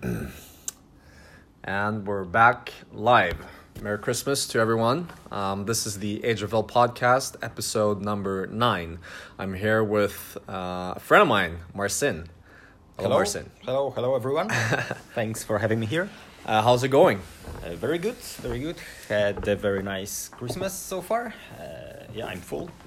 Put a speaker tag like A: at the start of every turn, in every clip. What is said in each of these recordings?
A: and we're back live. Merry Christmas to everyone. Um, this is the Age of L podcast, episode number nine. I'm here with uh, a friend of mine, Marcin. Hello,
B: Hello,
A: Marcin.
B: hello, hello, everyone. Thanks for having me here.
A: Uh, how's it going?
B: Uh, very good, very good. Had a very nice Christmas so far. Uh, yeah, I'm full.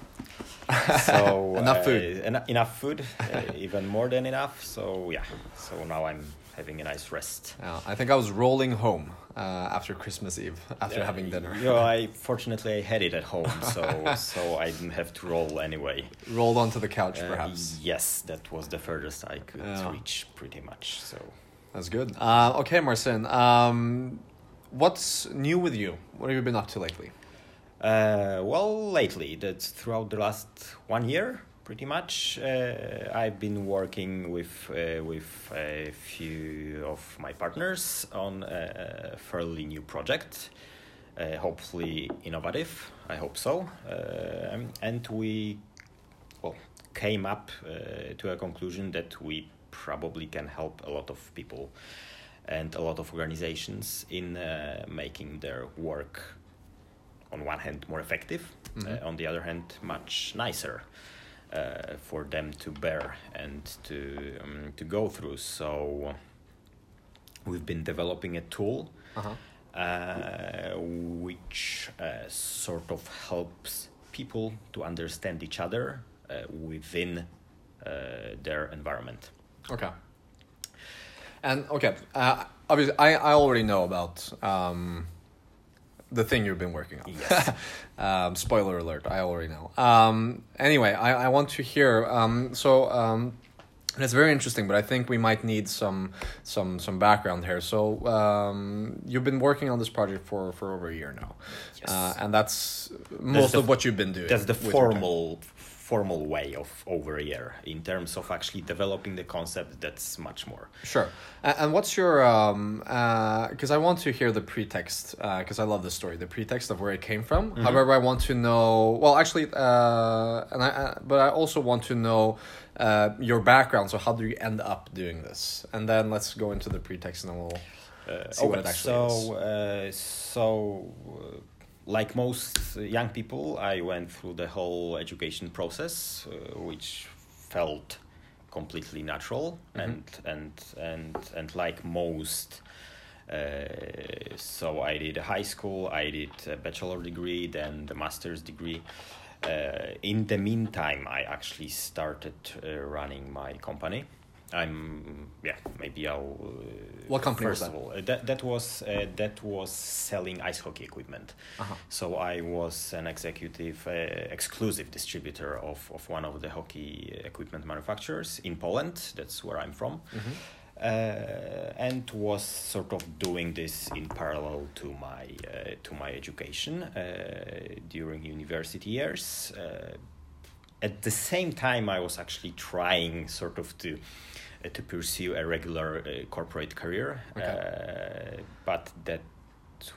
B: So
A: Enough
B: uh,
A: food.
B: ena- enough food, uh, even more than enough. So yeah, so now I'm having a nice rest.
A: Uh, I think I was rolling home uh, after Christmas Eve, after
B: Uh,
A: having dinner.
B: Know, I fortunately I had it at home, so so I didn't have to roll anyway.
A: Rolled onto the couch,
B: Uh,
A: perhaps.
B: yes, that was the furthest I could
A: Yeah.
B: reach, pretty much. So.
A: That's good. Uh, okay, Marcin. Um, what's new with you? What have you been up to lately?
B: Uh, well, lately, that's throughout the last one year, pretty much. Uh, I've been working with uh, with a few of my partners on a fairly new project, uh, hopefully innovative. I hope so. Uh, and we, well, came up uh, to a conclusion that we probably can help a lot of people and a lot of organizations in uh, making their work on one hand more effective
A: Mhm.
B: uh, on the other hand much nicer uh, for them to bear and to um, to go through so we've been developing a tool
A: Uh-huh.
B: uh, which uh, sort of helps people to understand each other uh, within uh, their environment
A: Okay. And okay, uh, obviously, I, I already know about um, the thing you've been working on.
B: Yes.
A: um, spoiler alert! I already know. Um, anyway, I, I want to hear. Um, so um, and it's very interesting, but I think we might need some some some background here. So um, you've been working on this project for for over a year now,
B: Yes.
A: uh, and that's most
B: the-
A: of what you've been doing.
B: that's the
A: with your time.
B: formal formal way of over a year in terms of actually developing the concept that's much more
A: Sure. And, what's your um uh because I want to hear the pretext uh because I love the story, the pretext of where it came from. However, I want to know well actually uh and I uh, but I also want to know uh your background. So how do you end up doing this? And then let's go into the pretext and then we'll
B: uh,
A: See what it actually
B: so uh, so uh, like most young people i went through the whole education process uh, which felt completely natural and and and and like most uh, so I did a high school, I did a bachelor degree, then the master's degree. Uh, in the meantime, I actually started uh, running my company. I'm yeah maybe I'll. Uh,
A: What company was
B: first
A: that?
B: of all, uh, that that was uh, that was selling ice hockey equipment.
A: Uh-huh.
B: So I was an executive, uh, exclusive distributor of, of one of the hockey equipment manufacturers in Poland. That's where I'm from. Uh, and was sort of doing this in parallel to my uh, to my education uh, during university years. Uh, at the same time, I was actually trying sort of to to pursue a regular uh, corporate career, uh, but that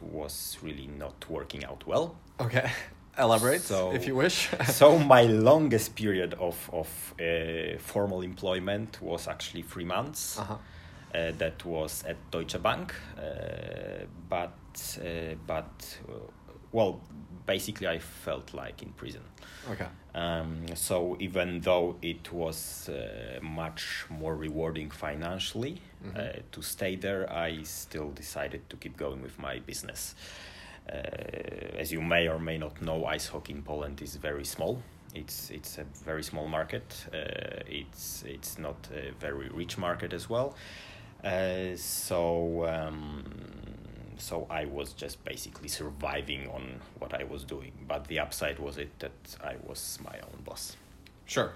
B: was really not working out well.
A: Okay. Elaborate
B: So-
A: if you wish.
B: so my longest period of of uh, formal employment was actually three months.
A: uh-huh.
B: Uh, that was at Deutsche Bank, uh, but uh, but uh, well, basically I felt like in prison.
A: Okay.
B: Um, so even though it was uh, much more rewarding financially
A: Mhm.
B: uh, to stay there, I still decided to keep going with my business. Uh, as you may or may not know, ice hockey in Poland is very small. It's it's a very small market. Uh, it's it's not a very rich market as well. Uh, so um, so I was just basically surviving on what I was doing. But the upside was it that I was my own boss.
A: Sure.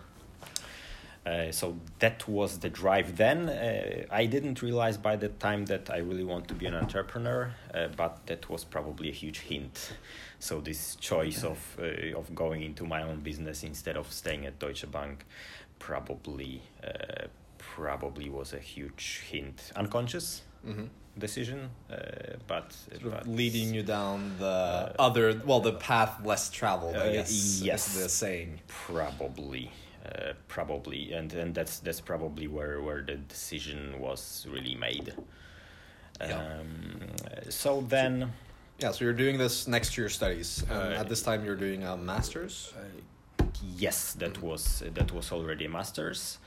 B: Uh, so that was the drive then. Uh, I didn't realize by the time that I really want to be an entrepreneur, uh, but that was probably a huge hint. So this choice of uh, of going into my own business instead of staying at Deutsche Bank probably uh, probably was a huge hint, unconscious
A: Mm-hmm.
B: Decision, uh, but, but
A: leading you down the
B: Uh,
A: other, well, the path less traveled, I
B: uh,
A: guess.
B: yes.
A: Is the saying.
B: probably uh, probably, and and that's that's probably where where the decision was really made.
A: Yeah.
B: Um, so then.
A: Yeah, so you're doing this next to your studies. Um,
B: Uh,
A: at this time, you're doing a master's.
B: Yes, that was that was already a master's.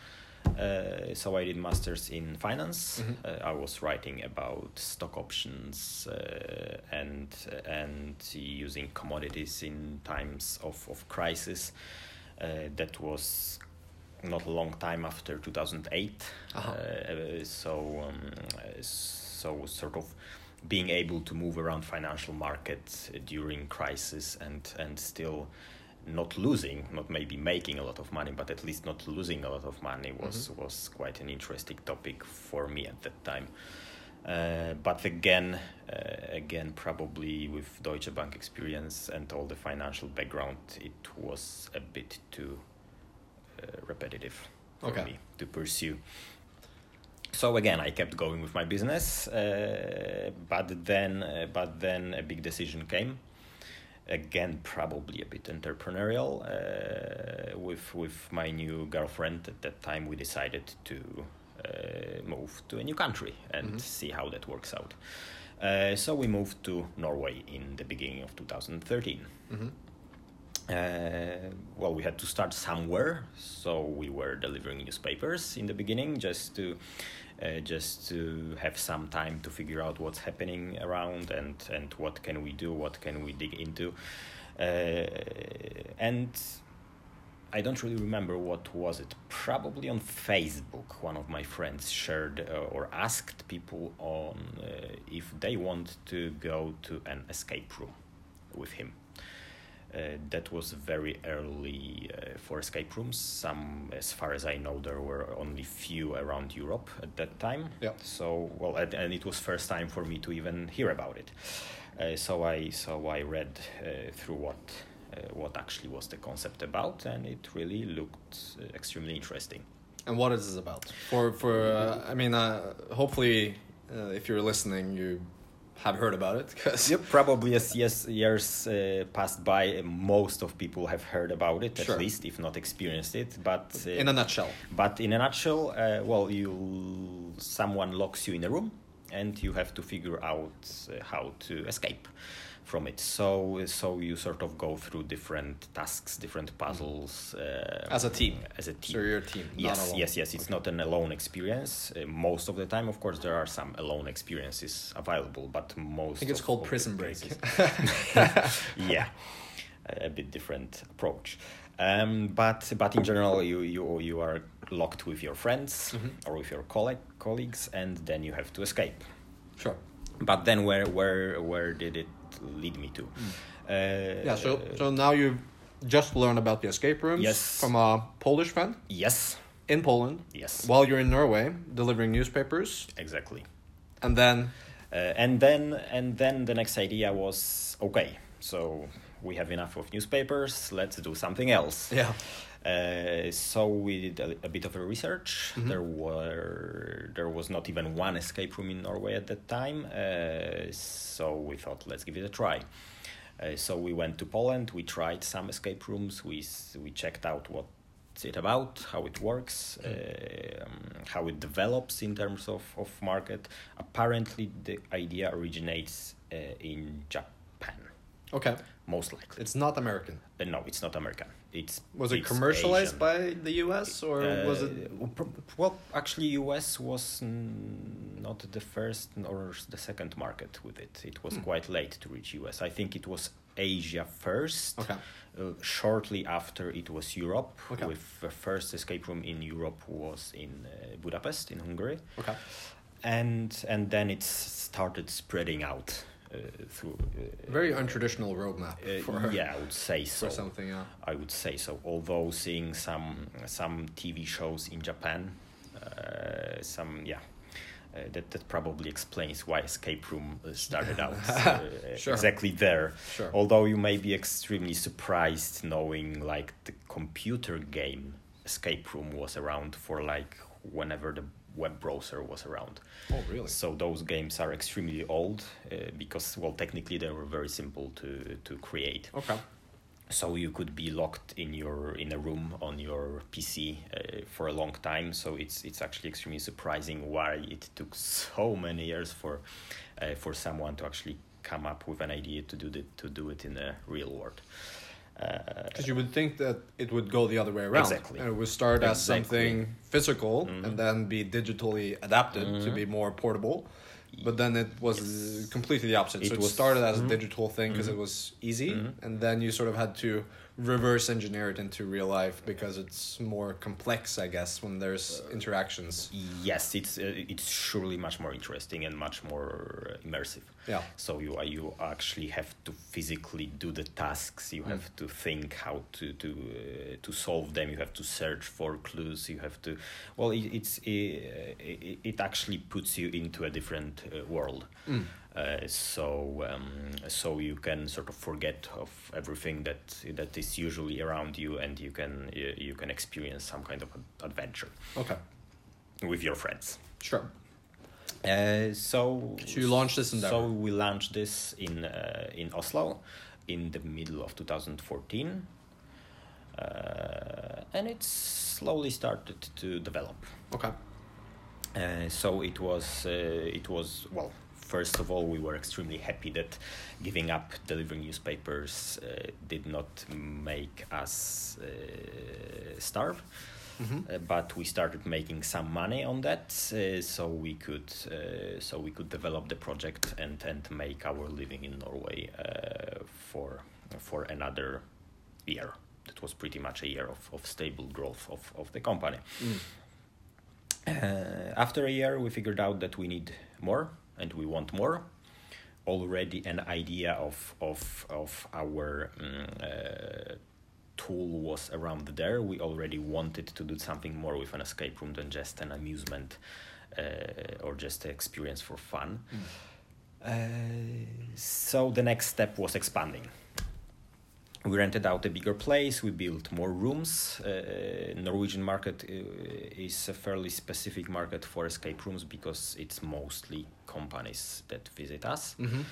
B: Uh, so I did masters in finance.
A: Mhm.
B: Uh, I was writing about stock options uh, and and using commodities in times of of crisis. Uh, that was not a long time after two thousand eight.
A: Uh-huh.
B: Uh, so um, so sort of being able to move around financial markets during crisis and and still not losing, not maybe making a lot of money, but at least not losing a lot of money was
A: Mhm.
B: was quite an interesting topic for me at that time. Uh, but again, uh, again, probably with Deutsche Bank experience and all the financial background, it was a bit too uh, repetitive for
A: Okay.
B: me to pursue. So again, I kept going with my business, uh, but then, uh, but then a big decision came. Again, probably a bit entrepreneurial. Uh, with with my new girlfriend at that time, we decided to uh, move to a new country and
A: Mhm.
B: see how that works out. Uh, so we moved to Norway in the beginning of 2013.
A: Mm-hmm.
B: Uh, well, we had to start somewhere, so we were delivering newspapers in the beginning, just to uh, just to have some time to figure out what's happening around and and what can we do, what can we dig into, uh, and I don't really remember what was it. Probably on Facebook, one of my friends shared uh, or asked people on uh, if they want to go to an escape room with him. Uh, that was very early uh, for escape rooms. Some, as far as I know, there were only few around Europe at that time.
A: Yeah.
B: So well, and, and it was first time for me to even hear about it. Uh, so I so I read uh, through what uh, what actually was the concept about, and it really looked uh, extremely interesting.
A: And what is this about? For for uh, I mean, uh, hopefully, uh, if you're listening, you have heard about it because
B: Yep, probably as yes years uh, passed by, most of people have heard about it
A: Sure.
B: at least, if not experienced it. But uh,
A: in a nutshell,
B: But in a nutshell, uh, well, you someone locks you in a room, and you have to figure out uh, how to escape from it. So so you sort of go through different tasks, different puzzles uh,
A: As a team.
B: As a team.
A: so you're a team.
B: Yes, yes, yes. It's not an alone experience. Uh, most of the time, of course, there are some alone experiences available, but most.
A: I think it's called Prison Break.
B: yeah, a bit different approach. Um, but but in general, you you you are locked with your friends
A: Mhm.
B: or with your colleague, colleagues, and then you have to escape.
A: Sure.
B: But then where where where did it lead me to? Uh,
A: Mm. Yeah. So so now you've just learned about the escape rooms
B: Yes.
A: from a Polish friend
B: yes,
A: in Poland
B: yes,
A: while you're in Norway delivering newspapers,
B: exactly.
A: and then
B: Uh, and then and then the next idea was okay so we have enough of newspapers let's do something else
A: yeah.
B: uh, so we did a, a bit of a research
A: Mhm.
B: there were there was not even one escape room in norway at that time uh, so we thought let's give it a try uh, so we went to poland we tried some escape rooms we we checked out what it about how it works um, how it develops in terms of, of market apparently the idea originates uh, in japan
A: Okay.
B: Most likely
A: It's not American.
B: Uh, no it's not american it's
A: Was it
B: it's
A: commercialized
B: Asian.
A: by the U.S. or was it?
B: Uh, well actually us was not the first or the second market with it it was
A: Hmm.
B: quite late to reach us i think it was asia first
A: Okay.
B: uh, shortly after it was Europe,
A: Okay.
B: with the first escape room in Europe was in uh, Budapest in Hungary,
A: Okay.
B: and and then it started spreading out uh, through. Uh,
A: Very untraditional roadmap
B: uh,
A: for
B: yeah, I would say so.
A: for something. Yeah.
B: I would say so. Although seeing some some TV shows in Japan, uh, some yeah. Uh, that, that probably explains why escape room uh, started out uh,
A: Sure.
B: exactly there
A: Sure.
B: although you may be extremely surprised knowing like the computer game escape room was around for like whenever the web browser was around
A: oh, really?
B: so those games are extremely old uh, because well technically they were very simple to to create
A: Okay.
B: so you could be locked in your in a room on your PC uh, for a long time. So it's it's actually extremely surprising why it took so many years for uh, for someone to actually come up with an idea to do the, to do it in the real world.
A: Because you would think that it would go the other way around.
B: Exactly.
A: And it would start as
B: Exactly.
A: something physical
B: Mhm.
A: and then be digitally adapted to
B: Mhm.
A: be more portable. But then it was
B: Yes.
A: completely the opposite.
B: It
A: so it
B: was-
A: started as
B: mhm.
A: a digital thing because it was easy,
B: Mhm.
A: and then you sort of had to reverse engineer it into real life because it's more complex, I guess, when there's interactions.
B: Yes, it's uh, it's surely much more interesting and much more immersive.
A: Yeah.
B: So you uh, you actually have to physically do the tasks. You have to think how to to uh, to solve them. You have to search for clues. You have to. Well, it, it's uh, it, it actually puts you into a different uh, world.
A: Mm.
B: Uh, so um, so you can sort of forget of everything that that is usually around you, and you can you, you can experience some kind of adventure
A: Okay.
B: with your friends.
A: Sure.
B: Uh, so
A: So you launched this endeavor.
B: So we launched this in uh, in Oslo in the middle of 2014, uh, and it slowly started to develop.
A: Okay.
B: Uh, so it was uh, it was well. First of all, we were extremely happy that giving up delivering newspapers uh, did not make us uh, starve.
A: Mm-hmm.
B: Uh, but we started making some money on that, uh, so we could uh, so we could develop the project and and make our living in Norway uh, for for another year. That was pretty much a year of, of stable growth of, of the company.
A: Mm.
B: Uh, after a year, we figured out that we need more and we want more. Already, an idea of of of our um, uh, tool was around there. We already wanted to do something more with an escape room than just an amusement uh, or just an experience for fun. Uh, so the next step was expanding. We rented out a bigger place. We built more rooms. Uh, Norwegian market uh, is a fairly specific market for escape rooms because it's mostly companies that visit us
A: Mm-hmm.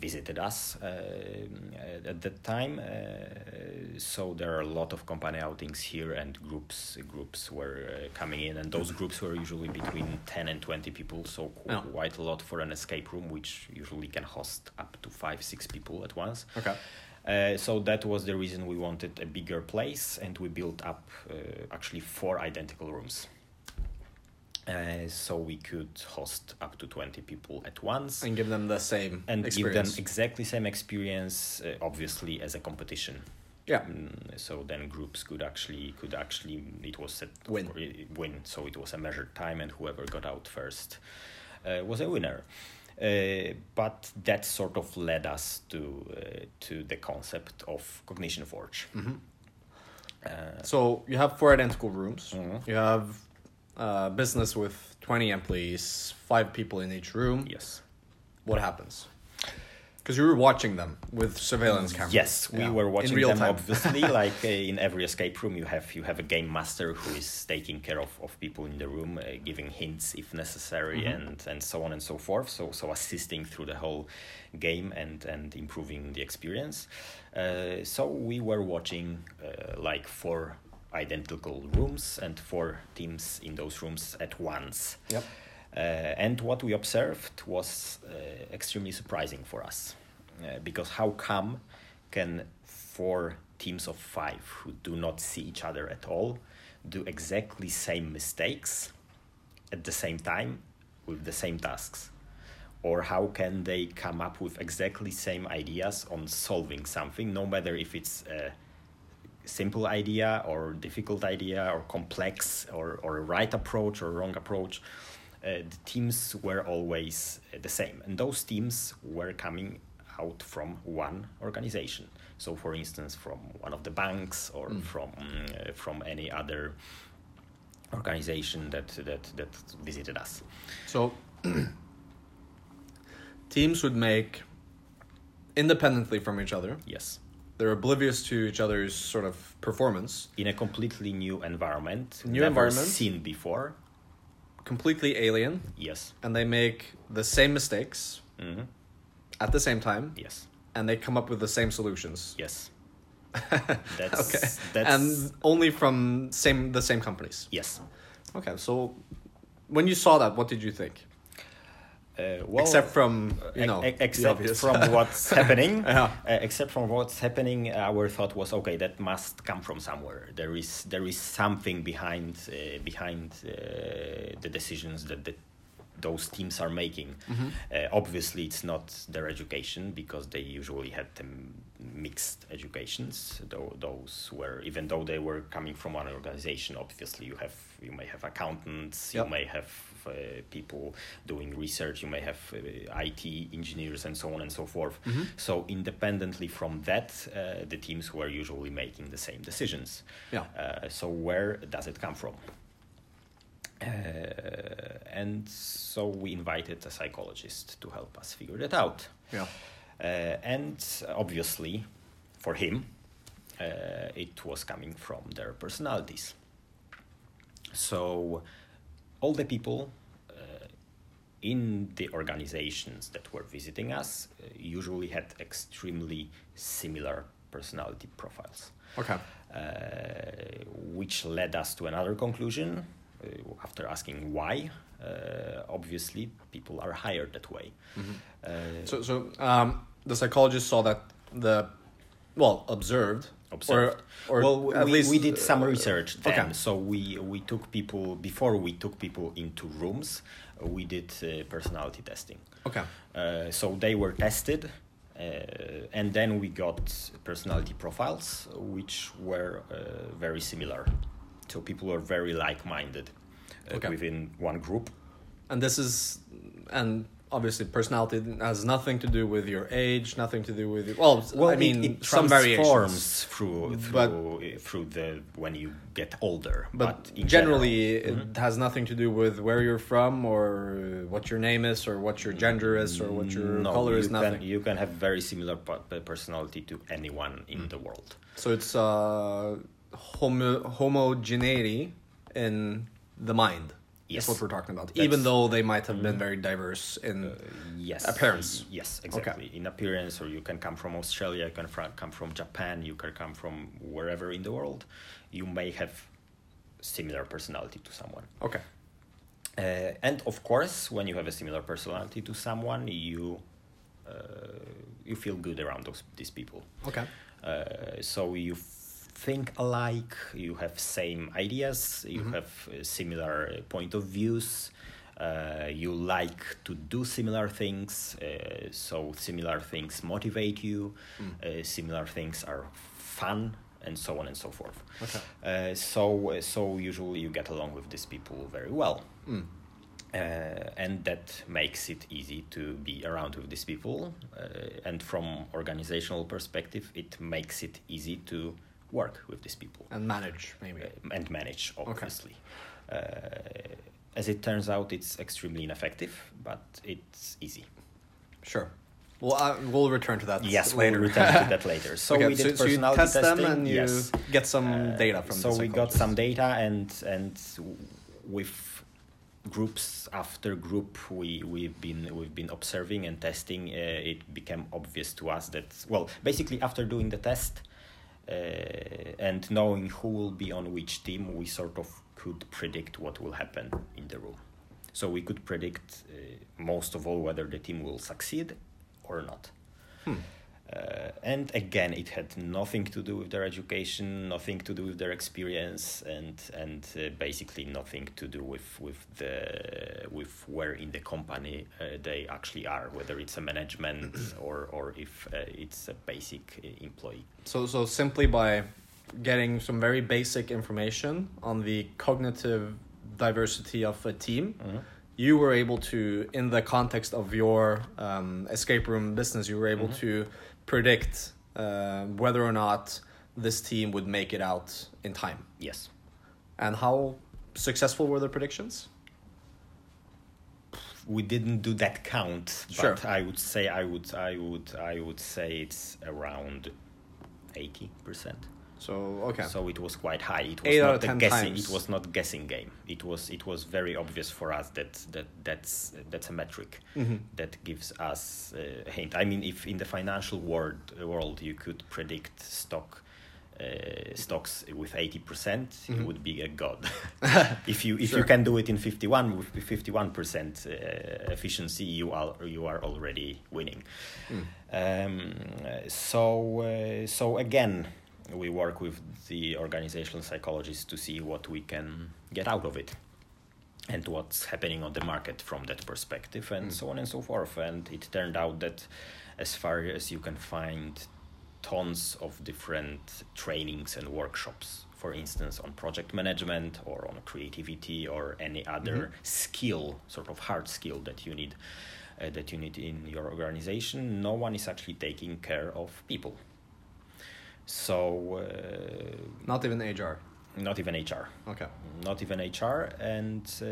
B: visited us uh, at that time. Uh, so there are a lot of company outings here, and groups groups were uh, coming in, and those groups were usually between ten and twenty people. So quite a lot for an escape room, which usually can host up to five six people at once.
A: Okay.
B: Uh, so that was the reason we wanted a bigger place, and we built up uh, actually four identical rooms. Uh, so we could host up to 20 people at once
A: And give them the same
B: and
A: experience.
B: give them exactly same experience uh, obviously as a competition
A: yeah.
B: Mm, so then groups could actually could actually it was set
A: Win.
B: win so it was a measured time and whoever got out first uh, was a winner uh, but that sort of led us to uh, to the concept of cognition forge
A: Mm-hmm.
B: uh,
A: So you have four identical rooms.
B: Mhm.
A: You have uh, business with 20 employees, five people in each room.
B: yes
A: What happens? Because you were watching them with surveillance cameras.
B: Yes, we
A: Yeah.
B: were watching
A: real
B: them.
A: time.
B: Obviously, like uh, in every escape room, you have you have a game master who is taking care of, of people in the room, uh, giving hints if necessary,
A: Mhm.
B: and and so on and so forth. So so assisting through the whole game and and improving the experience. Uh, so we were watching uh, like four identical rooms and four teams in those rooms at once.
A: Yep.
B: Uh, and what we observed was uh, extremely surprising for us. Uh, because how come can four teams of five who do not see each other at all do exactly same mistakes at the same time with the same tasks? Or how can they come up with exactly same ideas on solving something, no matter if it's a simple idea or difficult idea or complex or, or a right approach or wrong approach? uh, the teams were always uh, the same, and those teams were coming out from one organization. So, for instance, from one of the banks or
A: Mm.
B: from uh, from any other organization that that that visited us.
A: So teams would make independently from each other.
B: Yes,
A: They're oblivious to each other's sort of performance,
B: in a completely new environment,
A: New
B: never
A: environment.
B: seen before.
A: completely alien,
B: Yes,
A: and they make the same mistakes
B: hmm
A: at the same time,
B: yes,
A: and they come up with the same solutions.
B: yes. That's,
A: okay.
B: That's,
A: And only from same the same companies.
B: yes.
A: Okay, so when you saw that, what did you think?
B: Uh, well,
A: except from you know,
B: e- except from what's happening
A: Yeah.
B: uh, except from what's happening our thought was okay that must come from somewhere there is there is something behind uh, behind uh, the decisions that the, those teams are making
A: Mm-hmm.
B: uh, obviously it's not their education because they usually had them mixed educations though those were even though they were coming from one organization obviously you have you may have accountants
A: Yep.
B: you may have people doing research you may have uh, IT engineers and so on and so forth
A: Mm-hmm.
B: so independently from that uh, the teams were usually making the same decisions
A: Yeah.
B: uh, so where does it come from uh, and so we invited a psychologist to help us figure that out
A: yeah.
B: uh, and obviously, for him, uh, it was coming from their personalities. So, all the people uh, in the organizations that were visiting us uh, usually had extremely similar personality profiles,
A: Okay.
B: uh, which led us to another conclusion. Uh, after asking why, uh, obviously people are hired that way. Uh,
A: So so um, the psychologist saw that the well observed
B: observed.
A: or, or
B: well,
A: at
B: we,
A: least
B: we did some
A: uh,
B: research then.
A: okay.
B: So we we took people before we took people into rooms. uh, we did uh, personality testing.
A: Okay.
B: Uh, so they were tested, uh, and then we got personality profiles, which were uh, very similar. So people were very like-minded uh,
A: Okay.
B: within one group.
A: And this is and obviously personality has nothing to do with your age, nothing to do with well,
B: Well,
A: I mean
B: it, it
A: some variations.
B: transforms through
A: But-
B: through through the when you get older.
A: But,
B: in
A: generally,
B: general-
A: it has nothing to do with where you're from or what your name is or what your gender is or what your
B: no,
A: color
B: you
A: is.
B: can,
A: Nothing.
B: you can have very similar personality to anyone in
A: Mm.
B: the world.
A: So it's uh, homo- homogeneity in the mind.
B: Yes.
A: That's what we're talking about.
B: That's-
A: Even though they might have been very diverse in.
B: Uh, yes.
A: Appearance.
B: Yes, exactly. In appearance, or you can come from Australia, you can come from Japan, you can come from wherever in the world. You may have similar personality to someone.
A: okay.
B: Uh, and of course, when you have a similar personality to someone, you uh, you feel good around those these people.
A: Okay.
B: Uh, so you think alike, you have same ideas, you
A: Mhm.
B: have uh, similar uh, point of views. Uh, you like to do similar things, uh, so similar things motivate you.
A: Mm.
B: Uh, similar things are fun, and so on and so forth.
A: Okay.
B: Uh, so uh, so usually you get along with these people very well
A: Mm.
B: uh, and that makes it easy to be around with these people uh, and from organizational perspective it makes it easy to work with these people.
A: And manage, maybe.
B: uh, and manage obviously. Uh, as it turns out it's extremely ineffective but it's easy.
A: Sure. Well, I, we'll return to that.
B: Yes
A: later.
B: we'll return to that later. So
A: okay,
B: we did
A: so, so you
B: personality
A: test them
B: testing.
A: and you
B: yes.
A: get some
B: Uh,
A: data from
B: so we got some data and and with groups after group we we've been we've been observing and testing. Uh, it became obvious to us that well basically after doing the test uh, and knowing who will be on which team we sort of could predict what will happen in the room so we could predict uh, most of all whether the team will succeed or not
A: Hmm.
B: Uh, and again, it had nothing to do with their education, nothing to do with their experience, and and uh, basically nothing to do with with the with where in the company uh, they actually are, whether it's a management or or if uh, it's a basic uh, employee.
A: So, so simply by getting some very basic information on the cognitive diversity of a team, you were able to, in the context of your um, escape room business, you were able
B: Mhm.
A: to predict uh, whether or not this team would make it out in time.
B: Yes.
A: And how successful were the predictions?
B: We didn't do that count,
A: Sure.
B: but I would say I would I would I would say it's around eighty percent.
A: So, okay.
B: So it was quite high. It was
A: Eight
B: not a guessing.
A: times.
B: It was not guessing game. It was it was very obvious for us that that that's that's a metric
A: Mhm.
B: that gives us a hint. I mean, if in the financial world world you could predict stock uh, stocks with 80%
A: Mm-hmm.
B: you would be a god if you if
A: Sure.
B: you can do it in 51 with 51% uh, efficiency you are you are already winning
A: Mm.
B: um, so uh, so again we work with the organizational psychologists to see what we can get out of it and what's happening on the market from that perspective and
A: Mm.
B: so on and so forth and it turned out that as far as you can find tons of different trainings and workshops for instance on project management or on creativity or any other
A: Mhm.
B: skill sort of hard skill that you need uh, that you need in your organization no one is actually taking care of people so uh,
A: Not even HR.
B: not even hr
A: Okay.
B: not even HR, and uh,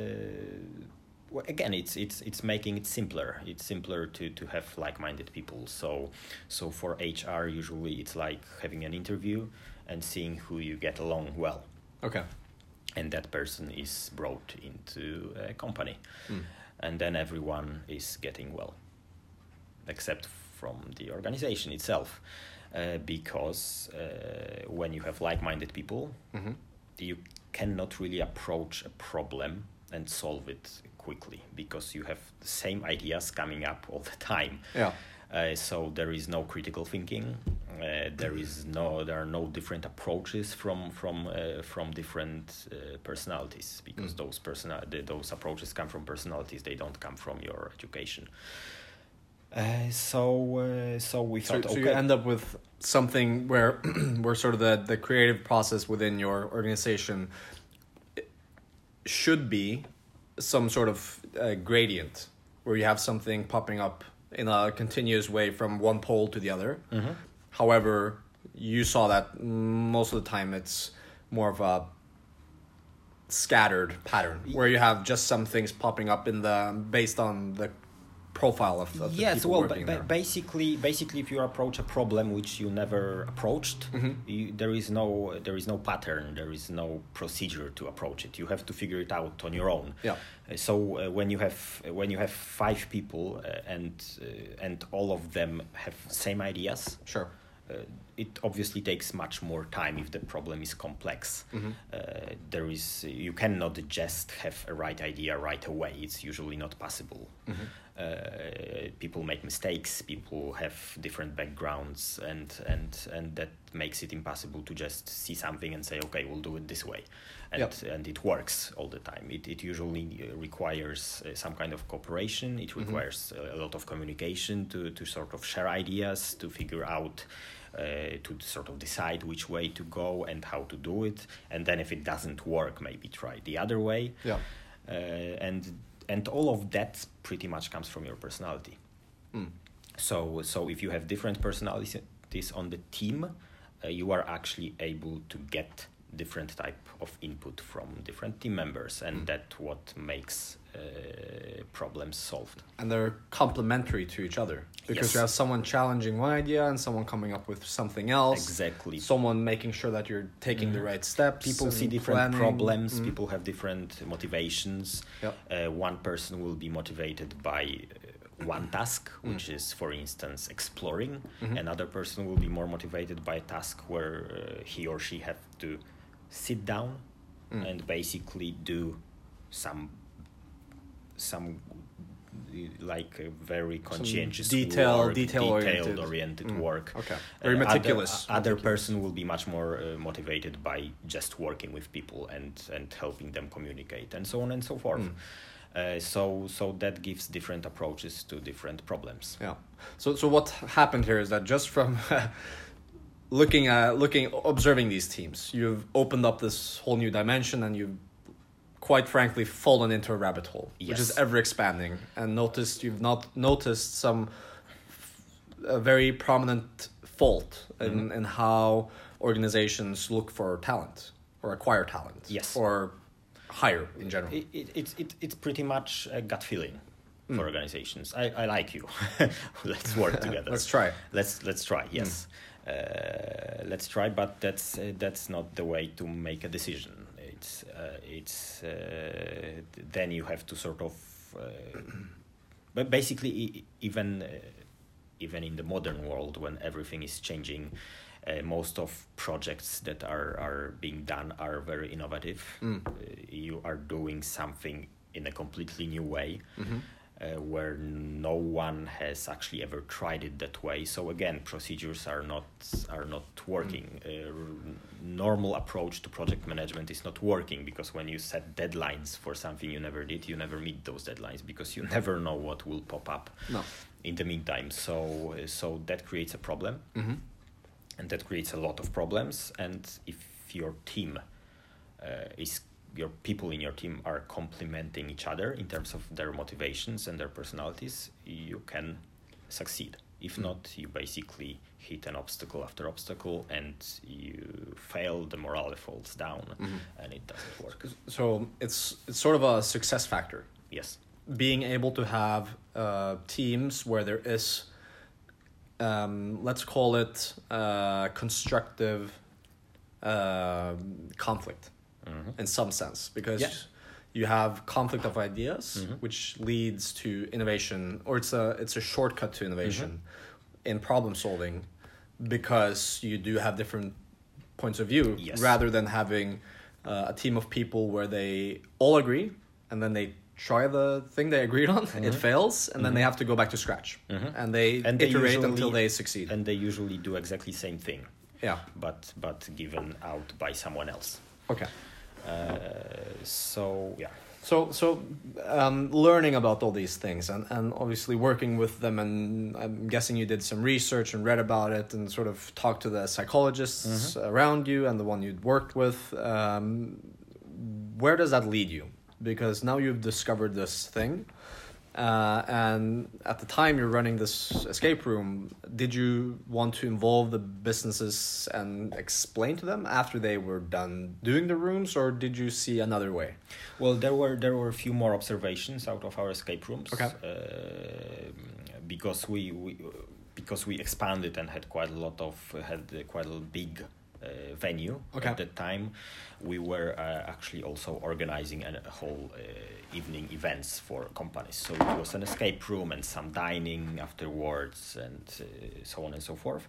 B: well, again, it's it's it's making it simpler. It's simpler to to have like-minded people. So so for HR, usually it's like having an interview and seeing who you get along well,
A: Okay.
B: and that person is brought into a company,
A: Mm.
B: and then everyone is getting well, except from the organization itself. Uh, because uh, when you have like-minded people,
A: Mm-hmm.
B: you cannot really approach a problem and solve it quickly because you have the same ideas coming up all the time.
A: Yeah.
B: Uh, so there is no critical thinking. Uh, there is no there are no different approaches from from uh, from different uh, personalities because
A: Mm.
B: those personal those approaches come from personalities. They don't come from your education. Uh, so uh, so we thought
A: so
B: okay.
A: you end up with something where where sort of the, the creative process within your organization should be some sort of uh, gradient where you have something popping up in a continuous way from one pole to the other.
B: Mhm.
A: However, you saw that most of the time it's more of a scattered pattern where you have just some things popping up in the based on the profile of, of the
B: yes well
A: there.
B: basically basically if you approach a problem which you never approached
A: Mhm.
B: you, there is no there is no pattern there is no procedure to approach it you have to figure it out on your own
A: Yeah.
B: Uh, so uh, when you have when you have five people uh, and uh, and all of them have same ideas
A: Sure.
B: It obviously takes much more time if the problem is complex.
A: Mhm.
B: Uh, there is you cannot just have a right idea right away. It's usually not possible.
A: Mhm.
B: Uh, people make mistakes. People have different backgrounds, and and and that makes it impossible to just see something and say, okay, we'll do it this way, and
A: Yep.
B: and it works all the time. It it usually uh, requires uh, some kind of cooperation. It
A: Mhm.
B: requires a lot of communication to to sort of share ideas, to figure out uh, to sort of decide which way to go and how to do it and then if it doesn't work maybe try the other way
A: Yeah.
B: uh, and and all of that pretty much comes from your personality
A: Mm.
B: so so if you have different personalities on the team uh, you are actually able to get different type of input from different team members and
A: Mm.
B: that what makes uh, problems solved
A: and they're complementary to each other because
B: Yes.
A: you have someone challenging one idea and someone coming up with something else
B: exactly
A: someone making sure that you're taking the
B: Mhm.
A: right steps
B: people see different
A: planning.
B: problems
A: Mm.
B: people have different motivations
A: Yep.
B: uh, one person will be motivated by uh, one task which is for instance exploring
A: Mhm.
B: another person will be more motivated by a task where uh, he or she have to sit down
A: Mm.
B: and basically do some some like a very conscientious
A: detail-
B: work,
A: detail-oriented.
B: detailed oriented
A: Mm.
B: work
A: okay very
B: uh,
A: meticulous
B: Other, other
A: meticulous.
B: person will be much more uh, motivated by just working with people and and helping them communicate and so on and so forth.
A: Mm.
B: Uh, so so that gives different approaches to different problems.
A: yeah so so what happened here is that just from looking at looking observing these teams you've opened up this whole new dimension and you've quite frankly fallen into a rabbit hole which is ever expanding and noticed you've not noticed some a very prominent fault in,
B: Mhm.
A: in how organizations look for talent or acquire talent
B: Yes.
A: or hire in general
B: It, it, it's it, it's pretty much a gut feeling for
A: Mm.
B: organizations. I, I like you. let's work together.
A: let's try
B: let's let's try yes uh, let's try but that's uh, that's not the way to make a decision it's uh, it's uh, then you have to sort of uh, but basically even uh, even in the modern world when everything is changing Uh, most of projects that are, are being done are very innovative.
A: Mm.
B: You are doing something in a completely new way
A: Mhm.
B: Uh, where no one has actually ever tried it that way. So again, procedures are not are not working. Uh, normal approach to project management is not working because when you set deadlines for something you never did, you never meet those deadlines because you never know what will pop up
A: No.
B: in the meantime. So uh, so that creates a problem
A: Mhm.
B: and that creates a lot of problems and if your team uh, is your people in your team are complementing each other in terms of their motivations and their personalities you can succeed if
A: Mm.
B: not you basically hit an obstacle after obstacle and you fail the morale falls down
A: Mhm.
B: and it doesn't work
A: So it's it's sort of a success factor.
B: yes
A: being able to have uh, teams where there is, um, let's call it uh, constructive um conflict
B: Mhm.
A: in some sense, because
B: Yeah.
A: you have conflict of ideas,
B: Mhm.
A: which leads to innovation, or it's a it's a shortcut to innovation
B: Mm-hmm.
A: in problem solving, because you do have different points of view
B: Yes.
A: rather than having uh, a team of people where they all agree and then they try the thing they agreed on it fails and then they have to go back to scratch
B: Mhm.
A: and they
B: And they
A: iterate
B: usually-
A: until they succeed
B: and they usually do exactly same thing
A: yeah
B: but but given out by someone else
A: okay
B: so yeah.
A: So so um, learning about all these things and, and obviously working with them and i'm guessing you did some research and read about it and sort of talked to the psychologists around you and the one you'd worked with um, where does that lead you? Because now you've discovered this thing uh, and at the time you're running this escape room did you want to involve the businesses and explain to them after they were done doing the rooms or did you see another way
B: Well, there were there were a few more observations out of our escape rooms.
A: Okay.
B: Uh, because we, we because we expanded and had quite a lot of had quite a big venue
A: Okay.
B: at that time. We were uh, actually also organizing an, a whole uh, evening events for companies. So it was an escape room and some dining afterwards and uh, so on and so forth.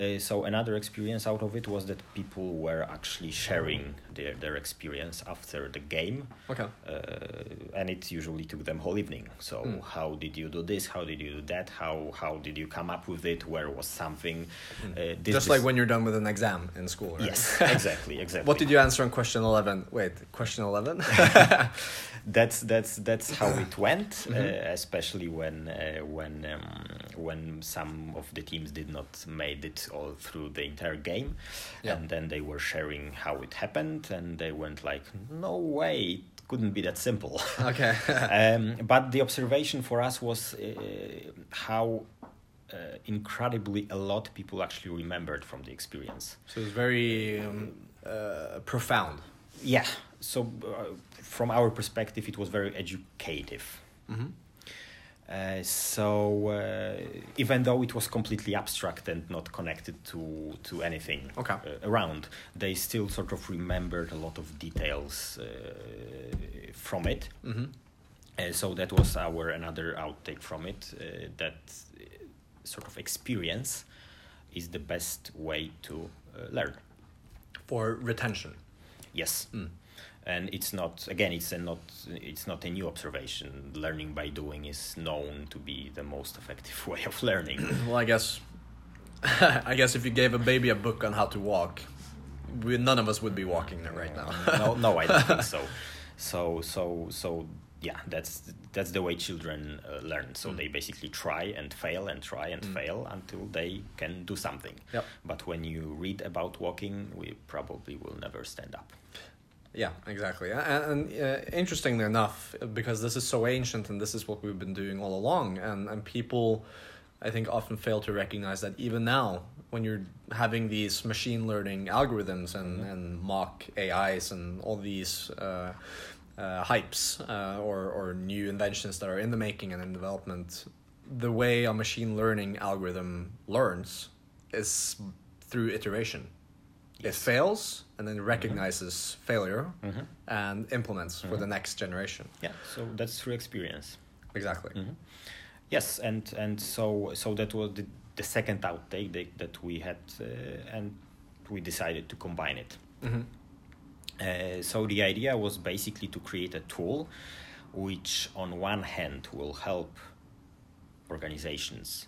B: Uh, so another experience out of it was that people were actually sharing their, their experience after the game.
A: Okay.
B: Uh, and it usually took them whole evening. So
A: Mm.
B: how did you do this? How did you do that? How how did you come up with it? Where was something? Uh, this,
A: Hmm. just like when you're done with an exam in school right?
B: yes exactly exactly.
A: What did you answer on question 11 wait question 11
B: that's that's that's how it went
A: Mhm.
B: uh, especially when uh, when um, when some of the teams did not made it all through the entire game
A: Yeah.
B: and then they were sharing how it happened and they went like no way it couldn't be that simple
A: okay
B: um, but the observation for us was uh, how uh, incredibly a lot people actually remembered from the experience.
A: so it's very um, uh, profound
B: Yeah. So uh, from our perspective, it was very educative.
A: mm-hmm.
B: Uh, so uh, even though it was completely abstract and not connected to to anything
A: Okay.
B: uh, around, they still sort of remembered a lot of details uh, from it.
A: Mm-hmm.
B: Uh, so that was our another outtake from it. Uh, that sort of experience is the best way to uh, learn.
A: for retention
B: Yes,
A: Mm.
B: and it's not again. It's a not. It's not a new observation. Learning by doing is known to be the most effective way of learning.
A: well i guess i guess if you gave a baby a book on how to walk we, none of us would be walking there right now
B: no, no, I don't think so. So, so, so, yeah, that's that's the way children uh, learn. So
A: Mm.
B: they basically try and fail and try and
A: Mm.
B: fail until they can do something.
A: Yep.
B: But when you read about walking, we probably will never stand up.
A: Yeah, exactly. And, and uh, interestingly enough, because this is so ancient and this is what we've been doing all along, and, and people, I think, often fail to recognize that even now, when you're having these machine learning algorithms and,
B: Mhm.
A: and mock AIs and all these uh, uh, hypes uh, or, or new inventions that are in the making and in development, the way a machine learning algorithm learns is through iteration. It fails and then recognizes failure
B: Mhm.
A: and implements for
B: Mhm.
A: the next generation.
B: Yeah. So that's through experience.
A: Exactly.
B: Mhm. Yes, and and so so that was the, the second outtake that, that we had, uh, and we decided to combine it. Uh, so the idea was basically to create a tool, which on one hand will help organizations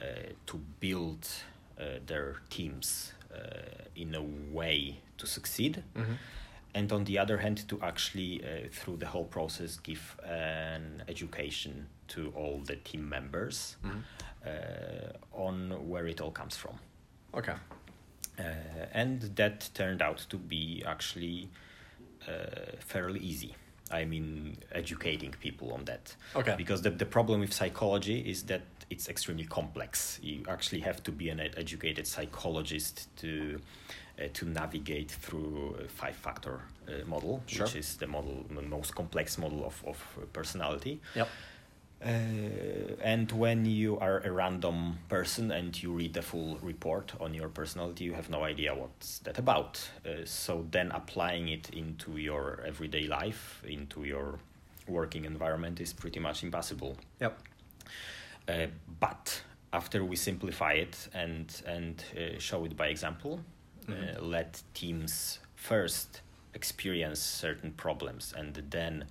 B: uh, to build uh, their teams uh, in a way to succeed.
A: Mm-hmm.
B: And on the other hand, to actually, uh, through the whole process, give an education to all the team members
A: Mm-hmm.
B: uh, on where it all comes from.
A: Okay.
B: Uh, and that turned out to be actually uh, fairly easy. I mean, educating people on that.
A: Okay.
B: Because the, the problem with psychology is that it's extremely complex. You actually have to be an educated psychologist to uh, to navigate through a five factor uh, model,
A: Sure.
B: which is the model, the most complex model of, of personality.
A: Yep.
B: Uh, and when you are a random person and you read the full report on your personality, you have no idea what's that about. Uh, so then applying it into your everyday life, into your working environment, is pretty much impossible.
A: Yep.
B: Uh, but after we simplify it and and uh, show it by example, uh,
A: Mhm.
B: let teams first experience certain problems, and then uh,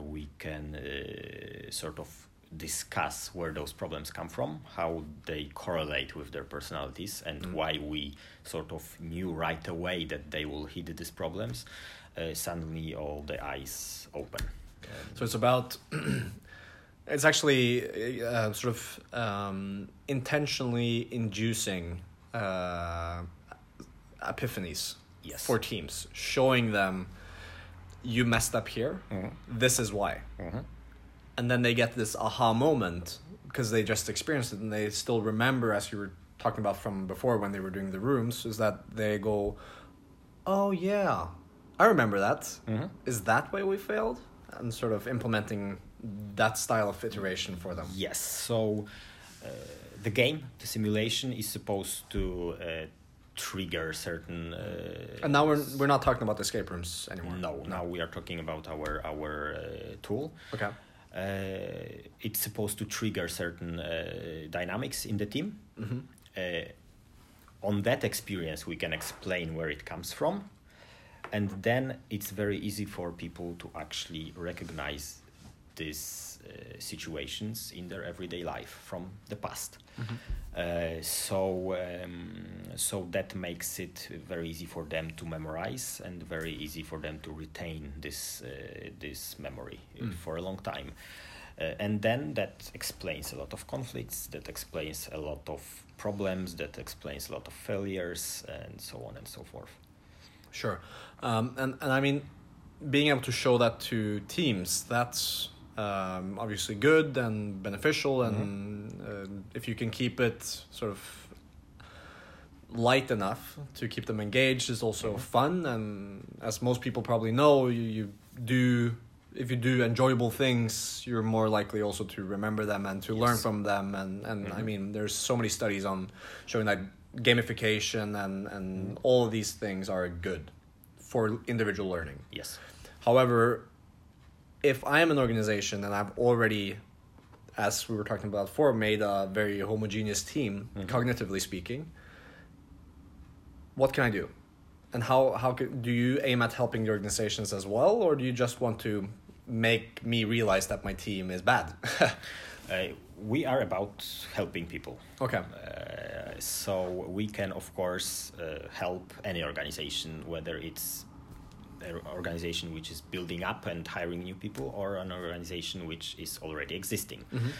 B: we can uh, sort of discuss where those problems come from, how they correlate with their personalities, and
A: Mm.
B: why we sort of knew right away that they will hit these problems. Uh, suddenly, all the eyes open.
A: So it's about. it's actually uh, sort of um, intentionally inducing uh, epiphanies
B: Yes.
A: for teams, showing them you messed up here.
B: Mhm.
A: This is why.
B: Mhm.
A: and then they get this aha moment because they just experienced it and they still remember as you were talking about from before when they were doing the rooms is that they go oh yeah i remember that. Is
B: Mhm.
A: that why we failed and sort of implementing that style of iteration for them
B: Yes. So uh, the game, the simulation, is supposed to uh, trigger certain. Uh,
A: and now we're we're not talking about escape rooms anymore
B: no, now we are talking about our our uh, tool.
A: okay
B: Uh, it's supposed to trigger certain uh, dynamics in the team.
A: mm-hmm.
B: Uh, on that experience, we can explain where it comes from, and then it's very easy for people to actually recognize these uh, situations in their everyday life from the past. Uh, so um, so that makes it very easy for them to memorize and very easy for them to retain this uh, this memory
A: Mm.
B: for a long time. Uh, and then that explains a lot of conflicts, that explains a lot of problems, that explains a lot of failures, and so on and so forth.
A: Sure. Um, and, and I mean, being able to show that to teams, that's um, obviously good and beneficial. And uh, if you can keep it sort of light enough to keep them engaged, is also fun. And as most people probably know, you, you do. If you do enjoyable things, you're more likely also to remember them and to learn from them. And, and I
B: Mhm.
A: mean, there's so many studies on showing that gamification and, and all of these things are good for individual learning.
B: Yes.
A: However, if I am an organization and I've already, as we were talking about before, made a very homogeneous team,
B: Mhm.
A: cognitively speaking, what can I do? And how, how can, do you aim at helping the organizations as well, or do you just want to make me realize that my team is bad?
B: Uh, we are about helping people.
A: okay.
B: Uh, so we can, of course, uh, help any organization, whether it's an organization which is building up and hiring new people, or an organization which is already existing.
A: Mhm.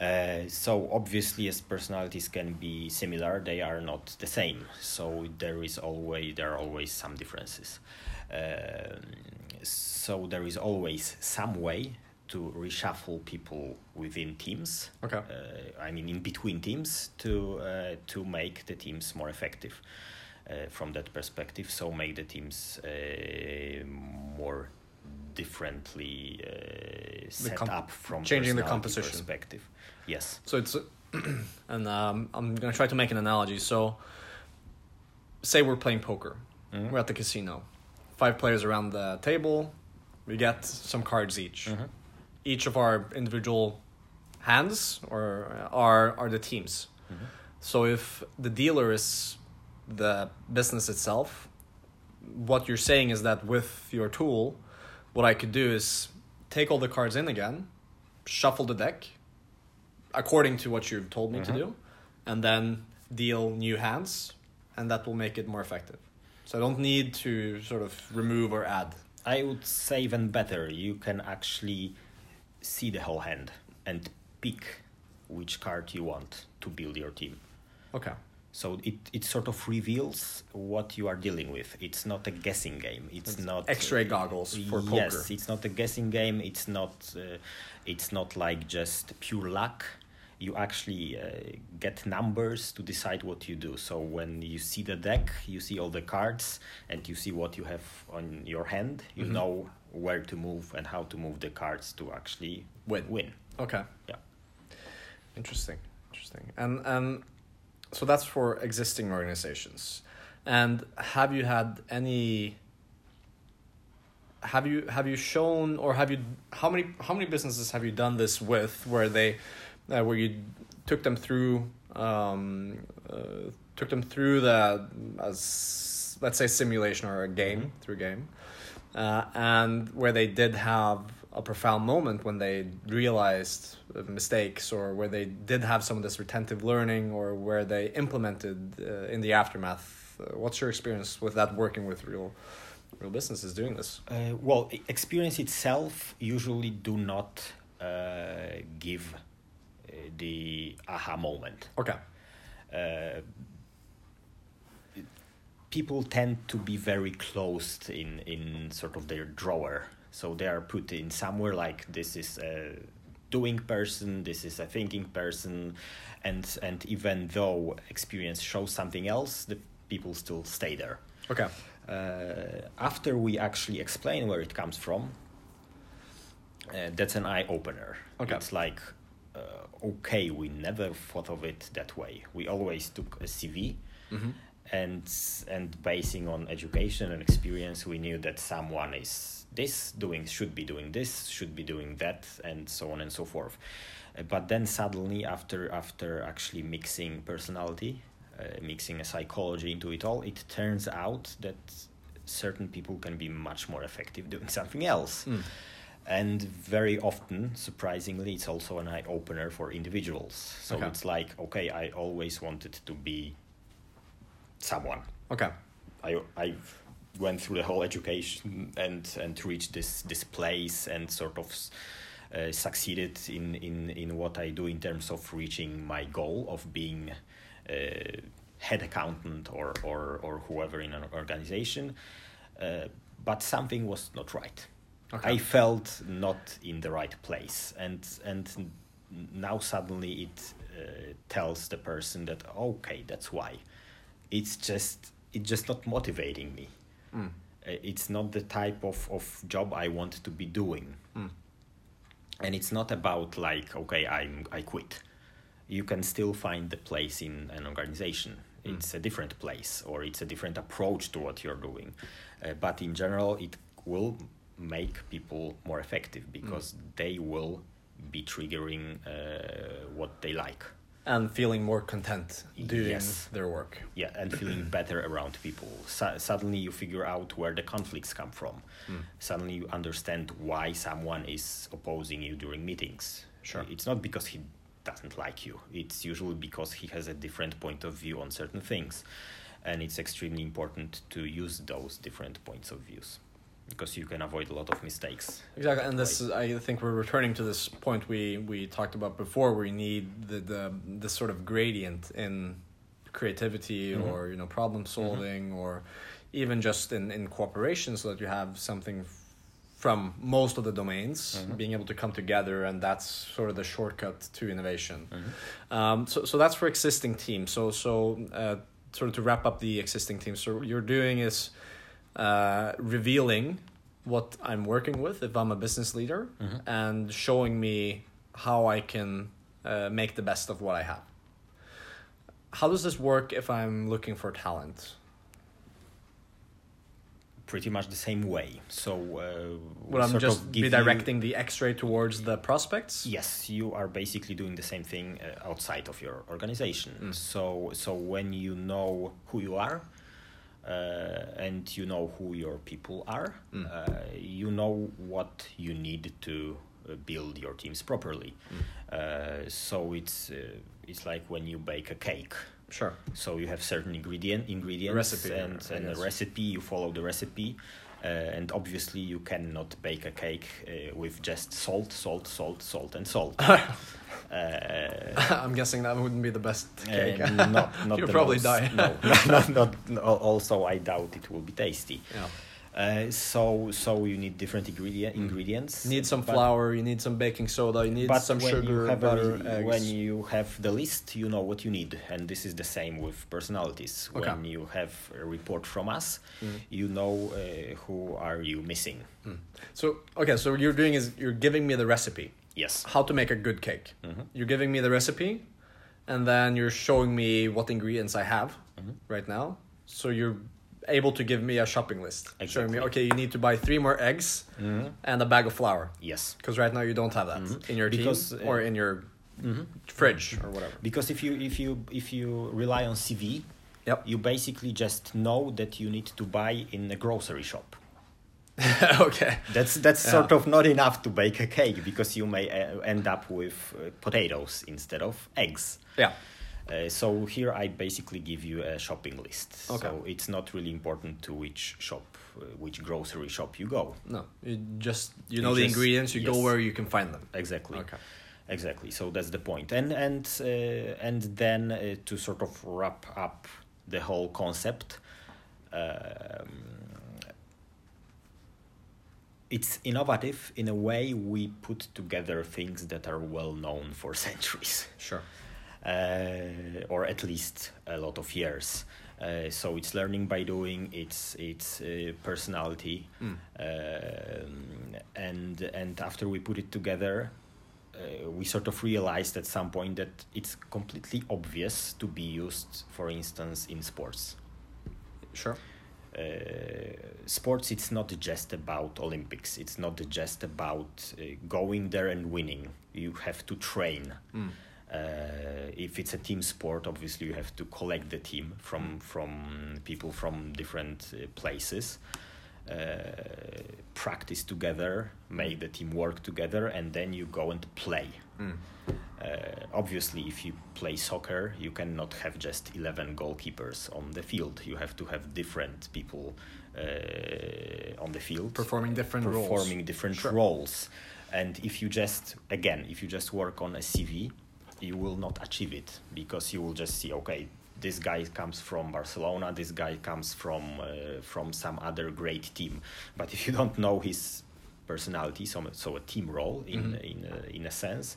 B: Uh, so obviously, as personalities can be similar, they are not the same. So there is always there are always some differences. Um so there is always some way to reshuffle people within teams
A: Okay.
B: uh, I mean, in between teams to uh, to make the teams more effective uh, from that perspective. So make the teams uh, more differently uh, set
A: com-
B: up from
A: changing the composition.
B: perspective. Yes.
A: So it's, and um, I'm gonna try to make an analogy. So, say we're playing poker.
B: Mhm.
A: We're at the casino. Five players around the table. We get some cards each.
B: Mhm.
A: Each of our individual hands or are are the teams. So if the dealer is the business itself, what you're saying is that with your tool, what I could do is take all the cards in again, shuffle the deck according to what you've told me to mm-hmm. do, and then deal new hands, and that will make it more effective. So I don't need to sort of remove or add.
B: I would say even better. You can actually see the whole hand and pick which card you want to build your team.
A: Okay.
B: So it, it sort of reveals what you are dealing with. It's not a guessing game. It's, not
A: X-ray goggles for poker.
B: Yes, it's not a guessing game. It's not uh, it's not like just pure luck. You actually uh, get numbers to decide what you do. So when you see the deck, you see all the cards, and you see what you have on your hand. You
A: Mm-hmm.
B: know where to move and how to move the cards to actually
A: Win.
B: Win.
A: Okay.
B: Yeah.
A: Interesting. Interesting. And and so that's for existing organizations. And have you had any have you have you shown or have you how many how many businesses have you done this with where they uh, where you took them through um, uh, took them through the as let's say simulation or a game through game uh, and where they did have a profound moment when they realized uh, mistakes or where they did have some of this retentive learning or where they implemented uh, in the aftermath. Uh, what's your experience with that working with real real businesses doing this?
B: Uh, well, experience itself usually do not uh, give uh, the aha moment.
A: okay.
B: Uh, people tend to be very closed in in sort of their drawer, so they are put in somewhere like this is a doing person, this is a thinking person, and and even though experience shows something else, the people still stay there
A: okay
B: uh, after we actually explain where it comes from, uh, that's an eye opener.
A: Okay.
B: It's like, uh, okay, we never thought of it that way. We always took a CV,
A: Mm-hmm.
B: and and basing on education and experience, we knew that someone is this doing should be doing this, should be doing that, and so on and so forth. Uh, but then suddenly, after after actually mixing personality, uh, mixing a psychology into it all, it turns out that certain people can be much more effective doing something else.
A: Mm.
B: And very often, surprisingly, it's also an eye opener for individuals. So
A: Okay.
B: it's like, okay, I always wanted to be someone.
A: okay
B: I I went through the whole education and and reached this this place and sort of uh, succeeded in in in what I do in terms of reaching my goal of being uh, head accountant or or or whoever in an organization. Uh, but something was not right.
A: Okay.
B: I felt not in the right place, and and now suddenly it uh, tells the person that okay, that's why. It's just it's just not motivating me.
A: Mm.
B: It's not the type of, of job I want to be doing.
A: Mm.
B: And it's not about like okay, I'm I quit. You can still find the place in an organization.
A: Mm.
B: It's a different place or it's a different approach to what you're doing. Uh, but in general, it will make people more effective because they will be triggering uh, what they like.
A: And feeling more content doing
B: Yes.
A: their work
B: Yeah, and feeling better around people. Su- suddenly, you figure out where the conflicts come from.
A: Mm.
B: Suddenly, you understand why someone is opposing you during meetings.
A: Sure.
B: It's not because he doesn't like you, it's usually because he has a different point of view on certain things. And it's extremely important to use those different points of views because you can avoid a lot of mistakes.
A: Exactly, and this is, I think we're returning to this point we we talked about before, where you need the the this sort of gradient in creativity
B: Mhm.
A: or you know problem solving or even just in in cooperation, so that you have something from most of the domains
B: Mhm.
A: being able to come together, and that's sort of the shortcut to innovation.
B: Mhm.
A: Um, so so that's for existing teams. So so uh, sort of to wrap up the existing teams. So what you're doing is uh, revealing what I'm working with if I'm a business leader
B: Mhm.
A: and showing me how I can uh, make the best of what I have. How does this work if I'm looking for talent?
B: pretty much the same way. So, uh,
A: Would I'm just be
B: give you-
A: directing the X-ray towards the prospects?
B: Yes, you are basically doing the same thing uh, outside of your organization.
A: Mm.
B: So, so when you know who you are, and you know who your people are,
A: Mm.
B: uh, you know what you need to uh, build your teams properly.
A: Mm.
B: Uh, so it's uh, it's like when you bake a cake.
A: Sure.
B: So you have certain ingredient ingredients
A: Recipe,
B: and, and a recipe. You follow the recipe, uh, and obviously you cannot bake a cake uh, with just salt, salt, salt, salt, and salt. uh,
A: I'm guessing that wouldn't be the best cake.
B: uh, not, not
A: You'll probably
B: most-
A: die.
B: no, not, not, also, I doubt it will be tasty.
A: yeah.
B: Uh, so, so you need different ingredient ingredients.
A: You need some flour. You need some baking soda. You need
B: but
A: some sugar,
B: a
A: butter, eggs.
B: when you have the list, you know what you need, and this is the same with personalities.
A: Okay.
B: When you have a report from us,
A: Mm.
B: you know uh, who are you missing.
A: So okay, so what you're doing is you're giving me the recipe
B: Yes.
A: how to make a good cake.
B: Mhm.
A: You're giving me the recipe, and then you're showing me what ingredients I have
B: Mhm.
A: right now. So you're able to give me a shopping list, showing me okay, you need to buy three more eggs
B: Mhm.
A: and a bag of flour,
B: Yes.
A: because right now you don't have that
B: Mhm.
A: in your
B: Because,
A: team
B: uh,
A: or in your
B: Mhm.
A: fridge or whatever.
B: Because if you if you if you rely on CV,
A: Yep.
B: you basically just know that you need to buy in a grocery shop.
A: okay.
B: That's that's
A: Yeah.
B: sort of not enough to bake a cake because you may uh, end up with uh, potatoes instead of eggs.
A: Yeah.
B: Uh, so here I basically give you a shopping list.
A: Okay.
B: So it's not really important to which shop, uh, which grocery shop you go.
A: No, you just you
B: You
A: know the
B: just-
A: ingredients. You go where you can find them.
B: Exactly.
A: Okay.
B: Exactly. So that's the point. And and uh, and then uh, to sort of wrap up the whole concept. Um, it's innovative in a way we put together things that are well known for centuries.
A: Sure.
B: Uh, or at least a lot of years. Uh, so it's learning by doing. It's it's uh, personality,
A: Mm.
B: and and after we put it together, uh, we sort of realized at some point that it's completely obvious to be used, for instance, in sports.
A: Sure.
B: Uh, sports it's not just about olympics it's not just about uh, going there and winning you have to train
A: Mm.
B: Uh, if it's a team sport obviously you have to collect the team from from people from different uh, places uh, practice together make the team work together and then you go and play
A: Mm.
B: uh, obviously, if you play soccer, you cannot have just 11 goalkeepers on the field. You have to have different people uh, on the field
A: Performing different roles.
B: performing different
A: Sure.
B: roles. And if you just, again, if you just work on a CV, you will not achieve it because you will just see, okay, this guy comes from Barcelona, this guy comes from uh, from some other great team. But if you don't know his personality, so, so a team role in
A: Mhm.
B: in a, in a sense,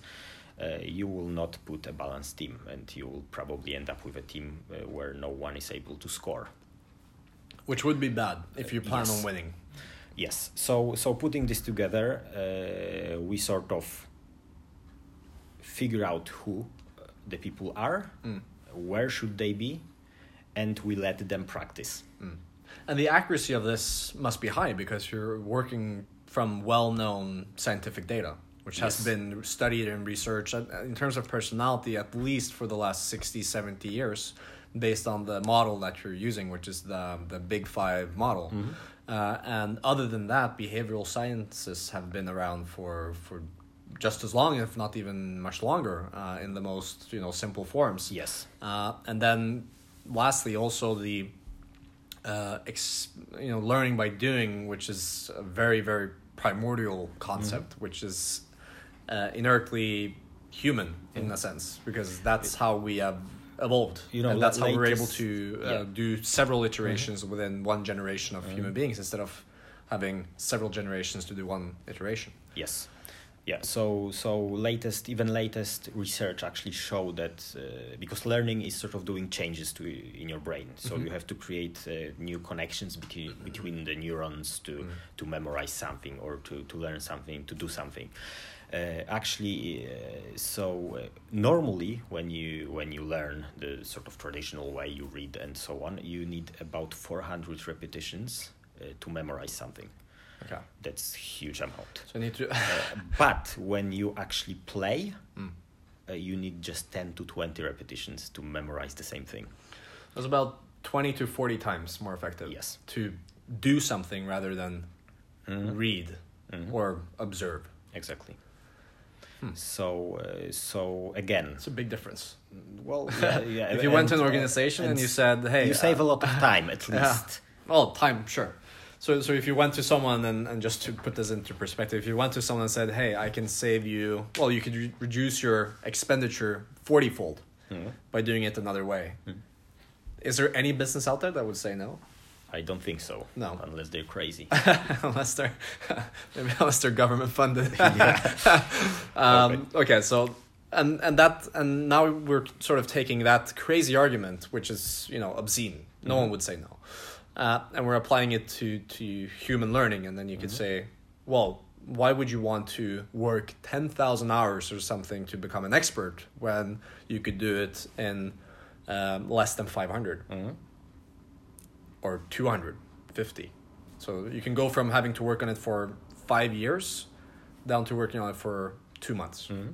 B: uh, you will not put a balanced team, and you will probably end up with a team uh, where no one is able to score.
A: Which would be bad if you plan
B: Yes.
A: on winning.
B: Yes. So so putting this together, uh, we sort of figure out who uh, the people are,
A: Mm.
B: where should they be, and we let them practice.
A: Mm. And the accuracy of this must be high because you're working from well-known scientific data, which has
B: Yes.
A: been studied and researched uh, in terms of personality at least for the last 60, 70 years, based on the model that you're using, which is the the Big Five model.
B: Mm-hmm.
A: Uh, and other than that, behavioral sciences have been around for for just as long, if not even much longer, uh, in the most you know simple forms.
B: Yes.
A: Uh, and then lastly, also the uh, ex- you know learning by doing, which is a very very primordial concept,
B: Mm-hmm.
A: which is uh, inertly human in a sense, because that's how we have evolved.
B: You know,
A: and that's how we're able to uh,
B: yeah. Mm-hmm.
A: do several iterations within one generation of human beings instead of having several generations to do one iteration.
B: Yes. Yeah. So so latest even latest research actually show that uh, because learning is sort of doing changes to in your brain, so
A: Mhm.
B: you have to create uh, new connections between between the neurons to
A: Mm.
B: to memorize something or to to learn something to do something. Uh, actually, uh, so uh, normally when you when you learn the sort of traditional way you read and so on, you need about four hundred repetitions uh, to memorize something.
A: Okay.
B: That's huge amount.
A: So I need to.
B: Uh, but when you actually play,
A: Mm.
B: uh, you need just 10 to 20 repetitions to memorize the same thing.
A: That's about 20 to 40 times more effective.
B: Yes.
A: To do something rather than
B: Mhm.
A: read
B: Mhm.
A: or observe.
B: Exactly.
A: Hmm.
B: So, uh, so again,
A: It's a big difference.
B: well, yeah, yeah.
A: if you went to an
B: and, uh,
A: organization and,
B: and
A: you said, "Hey,
B: you save a lot of time at
A: Yeah.
B: least.
A: Oh, time, sure. So, so if you went to someone and, and just to put this into perspective, if you went to someone and said, "Hey, I can save you," well, you could re- reduce your expenditure forty fold
B: Mhm.
A: by doing it another way.
B: Mm.
A: Is there any business out there that would say no,
B: I don't think so.
A: No.
B: unless they're crazy.
A: unless they're maybe unless they're government funded? Um, okay, so and and that and now we're sort of taking that crazy argument, which is you know obscene. No one
B: Mhm.
A: would say no, uh, and we're applying it to to human learning, and then you could
B: Mhm.
A: say, well, why would you want to work ten thousand hours or something to become an expert when you could do it in um, less than five hundred
B: Mhm.
A: or two hundred fifty? So you can go from having to work on it for five years down to working on it for two months
B: Mhm.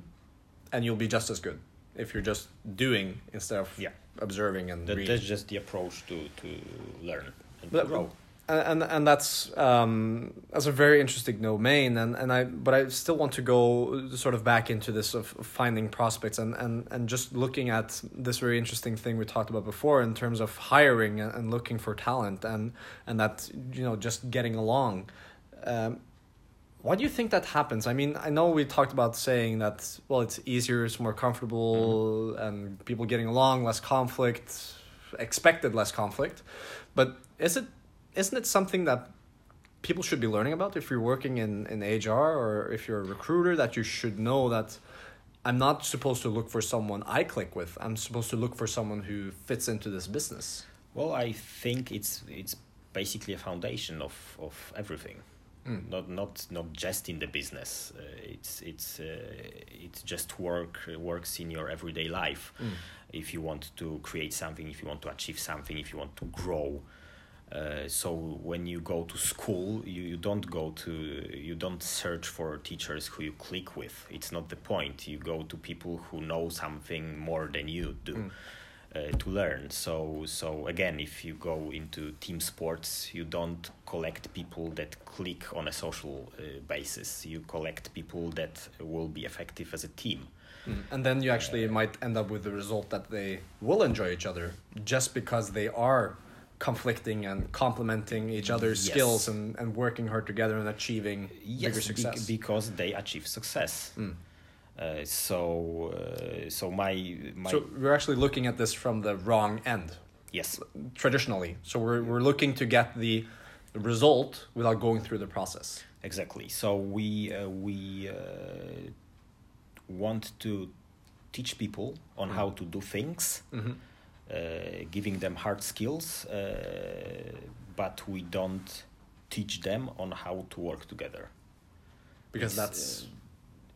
A: and you'll be just as good if you're just doing instead of
B: Yeah.
A: observing and
B: That,
A: reading.
B: that's just the approach to, to learn and
A: But-
B: grow.
A: and, and that's um, that's a very interesting domain and, and I but I still want to go sort of back into this of finding prospects and, and, and just looking at this very interesting thing we talked about before in terms of hiring and, and looking for talent and and that you know just getting along. Um, why do you think that happens? I mean, I know we talked about saying that well, it's easier, it's more comfortable, and people getting along, less conflict, expected less conflict. But is it isn't it something that people should be learning about if you're working in, in HR or if you're a recruiter that you should know that I'm not supposed to look for someone I click with. I'm supposed to look for someone who fits into this business.
B: Well, I think it's it's basically a foundation of, of everything.
A: Mm.
B: Not not not just in the business. Uh, it's it's uh, it's just work works in your everyday life.
A: Mm.
B: If you want to create something, if you want to achieve something, if you want to grow. Uh, so when you go to school, you, you don't go to you don't search for teachers who you click with. It's not the point. You go to people who know something more than you do
A: Mm.
B: uh, to learn. So so again, if you go into team sports, you don't collect people that click on a social uh, basis. You collect people that will be effective as a team.
A: Mm. And then you actually might end up with the result that they will enjoy each other just because they are conflicting and complementing each other's
B: Yes.
A: skills and, and working hard together and achieving bigger
B: bec-
A: success.
B: because they achieve success.
A: Mm.
B: Uh, so uh, so my my
A: So we're actually looking at this from the wrong end
B: yes
A: traditionally. So we're we're looking to get the result without going through the process.
B: exactly. So we uh, we uh, want to teach people on
A: Mm.
B: how to do things.
A: Mm-hmm.
B: uh, giving them hard skills, uh, but we don't teach them on how to work together.
A: Because
B: It's,
A: that's
B: uh,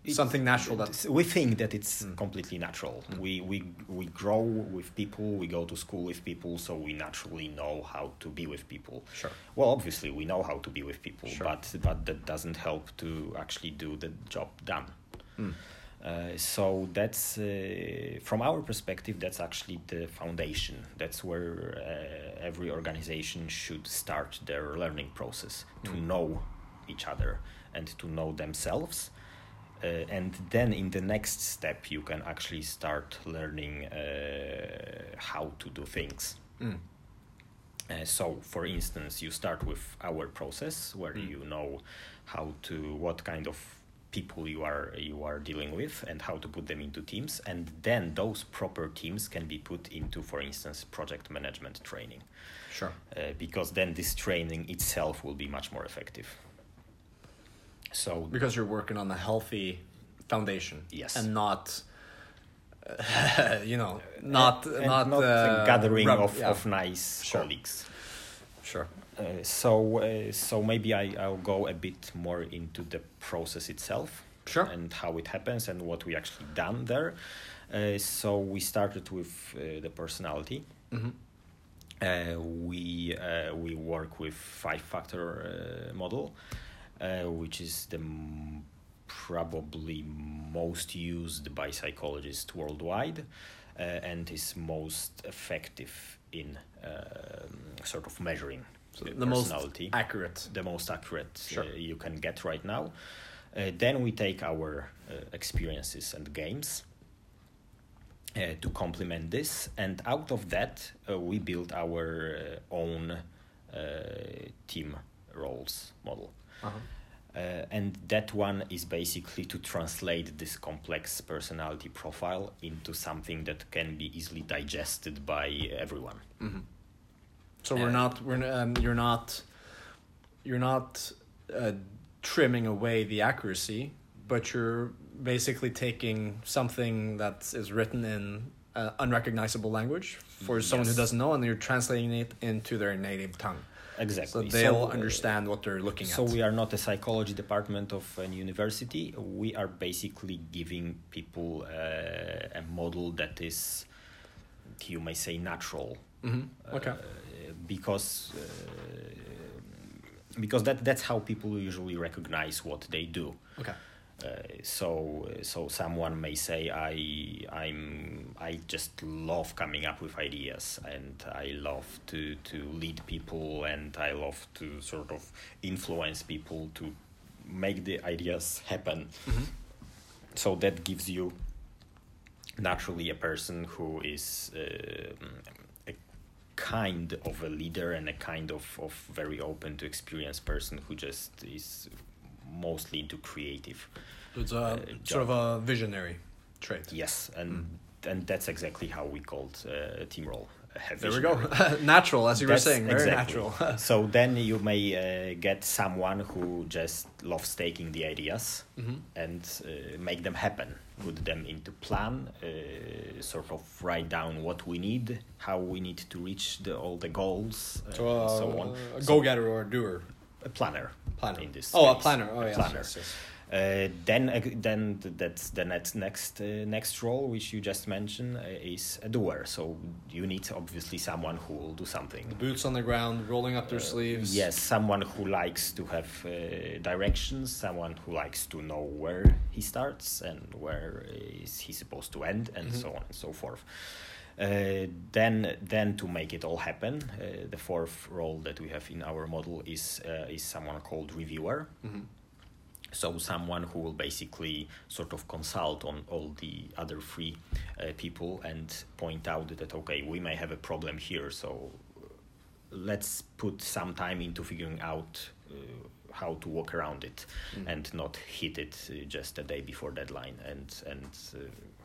B: it-
A: something natural that
B: we think that it's
A: Mm.
B: completely natural.
A: Mm.
B: We, we we grow with people, we go to school with people, so we naturally know how to be with people.
A: sure.
B: Well, obviously, we know how to be with people,
A: Sure.
B: but but that doesn't help to actually do the job done.
A: Mm.
B: Uh, so that's uh, from our perspective that's actually the foundation that's where uh, every organization should start their learning process to
A: Mm.
B: know each other and to know themselves uh, and then in the next step you can actually start learning uh, how to do things
A: Mm.
B: uh, so, for instance, you start with our process where
A: Mm.
B: you know how to what kind of people you are you are dealing with and how to put them into teams, and then those proper teams can be put into, for instance, project management training,
A: Sure.
B: uh, because then this training itself will be much more effective. So
A: Because you're working on a healthy foundation.
B: Yes.
A: And not uh, you know, not
B: and
A: not,
B: a
A: uh,
B: gathering
A: rub-
B: of,
A: yeah.
B: of nice
A: Sure.
B: colleagues.
A: Sure.
B: Uh, so uh, so maybe I, I'll go a bit more into the process itself
A: Sure.
B: and how it happens and what we actually done there. Uh, so we started with uh, the personality.
A: Mm-hmm.
B: Uh, we uh, we work with five factor uh, model, uh, which is the m- probably most used by psychologists worldwide, uh, and is most effective in um, sort of measuring
A: So
B: the
A: most accurate.
B: the most accurate
A: Sure.
B: uh, you can get right now. Uh, then we take our uh, experiences and games uh, to complement this, and out of that, uh, we build our uh, own uh, team roles model.
A: Uh-huh.
B: Uh, and that one is basically to translate this complex personality profile into something that can be easily digested by everyone.
A: Mm-hmm. So we're not we're um, you're not you're not uh, trimming away the accuracy, but you're basically taking something that is written in uh, unrecognizable language for someone who doesn't know, and you're translating it into their native tongue,
B: Exactly.
A: so they'll
B: uh,
A: understand what they're looking
B: So
A: at.
B: So we are not a psychology department of an university. We are basically giving people uh, a model that is, you may say, natural.
A: Hmm Okay.
B: Uh, because uh, because that that's how people usually recognize what they do.
A: okay.
B: Uh, so so someone may say I I'm I just love coming up with ideas and I love to to lead people and I love to sort of influence people to make the ideas happen.
A: Mhm.
B: So that gives you naturally a person who is uh, kind of a leader and a kind of, of very open to experience person who just is mostly into creative.
A: It's a
B: Uh,
A: sort of a visionary trait.
B: Yes, and and that's exactly how we called uh, team role. A
A: There we go. natural, as you were saying, very
B: exactly.
A: natural.
B: so then you may uh, get someone who just loves taking the ideas
A: hmm
B: and uh, make them happen put them into plan uh, sort of write down what we need how we need to reach the, all the goals uh,
A: So, uh,
B: and so on
A: a go-getter or a doer.
B: a planner
A: Planner.
B: in this
A: oh, a planner. Oh,
B: A
A: yes,
B: planner.
A: yes, yes.
B: Uh, then uh, then th- that's the next next uh, next role which you just mentioned uh, is a doer so you need obviously someone who will do something
A: Boots on the ground, rolling up their
B: Uh,
A: sleeves.
B: Yes, someone who likes to have uh, directions, someone who likes to know where he starts and where is he supposed to end, and
A: Mhm.
B: so on and so forth. Uh, then, then to make it all happen, uh, the fourth role that we have in our model is uh, is someone called reviewer.
A: Mhm.
B: So someone who will basically sort of consult on all the other three uh, people and point out that okay, we may have a problem here, so uh, let's put some time into figuring out uh, how to walk around it
A: Mm.
B: and not hit it uh, just a day before deadline and and uh,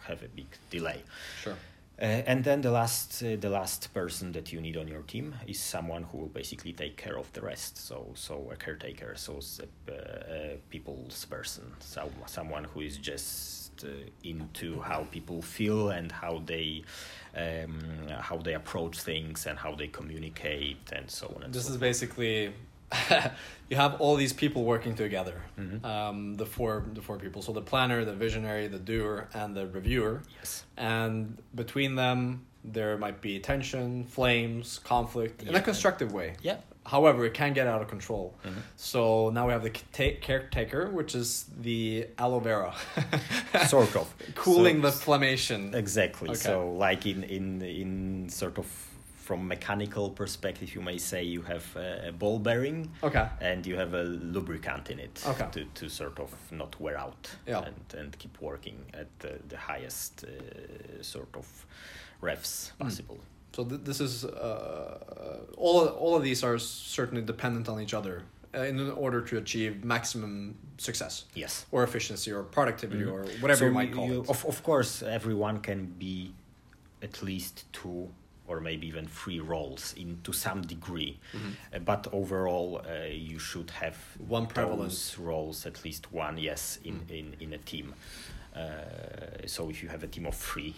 B: have a big delay.
A: Sure.
B: Uh, and then the last uh, the last person that you need on your team is someone who will basically take care of the rest. So so a caretaker, so s- a, people's person, so someone who is just uh, into how people feel and how they um, how they approach things and how they communicate and so on and
A: This
B: so
A: is basically you have all these people working together.
B: Mhm.
A: Um, the four the four people. So the planner, the visionary, the doer, and the reviewer.
B: Yes.
A: And between them, there might be tension, flames, conflict in a constructive way.
B: Yeah.
A: However, it can get out of control.
B: Mhm.
A: So now we have the ta- caretaker, which is the aloe vera,
B: sort of
A: cooling
B: So-
A: the inflammation.
B: Exactly.
A: Okay.
B: So, like in in in sort of from mechanical perspective, you may say you have a, a ball bearing
A: Okay.
B: and you have a lubricant in it
A: Okay.
B: to, to sort of not wear out
A: Yeah.
B: and, and keep working at the, the highest uh, sort of revs
A: Mm.
B: possible.
A: So th- this is uh, all. All of these are certainly dependent on each other uh, in order to achieve maximum success
B: Yes.
A: or efficiency or productivity
B: Mhm.
A: or whatever
B: So
A: you might call it.
B: Of, of course, everyone can be at least two or maybe even three roles in to some degree.
A: Mhm.
B: Uh, but overall, uh, you should have
A: One
B: prevalence roles, at least one, yes, in,
A: Mm.
B: in, in a team. Uh, so if you have a team of three,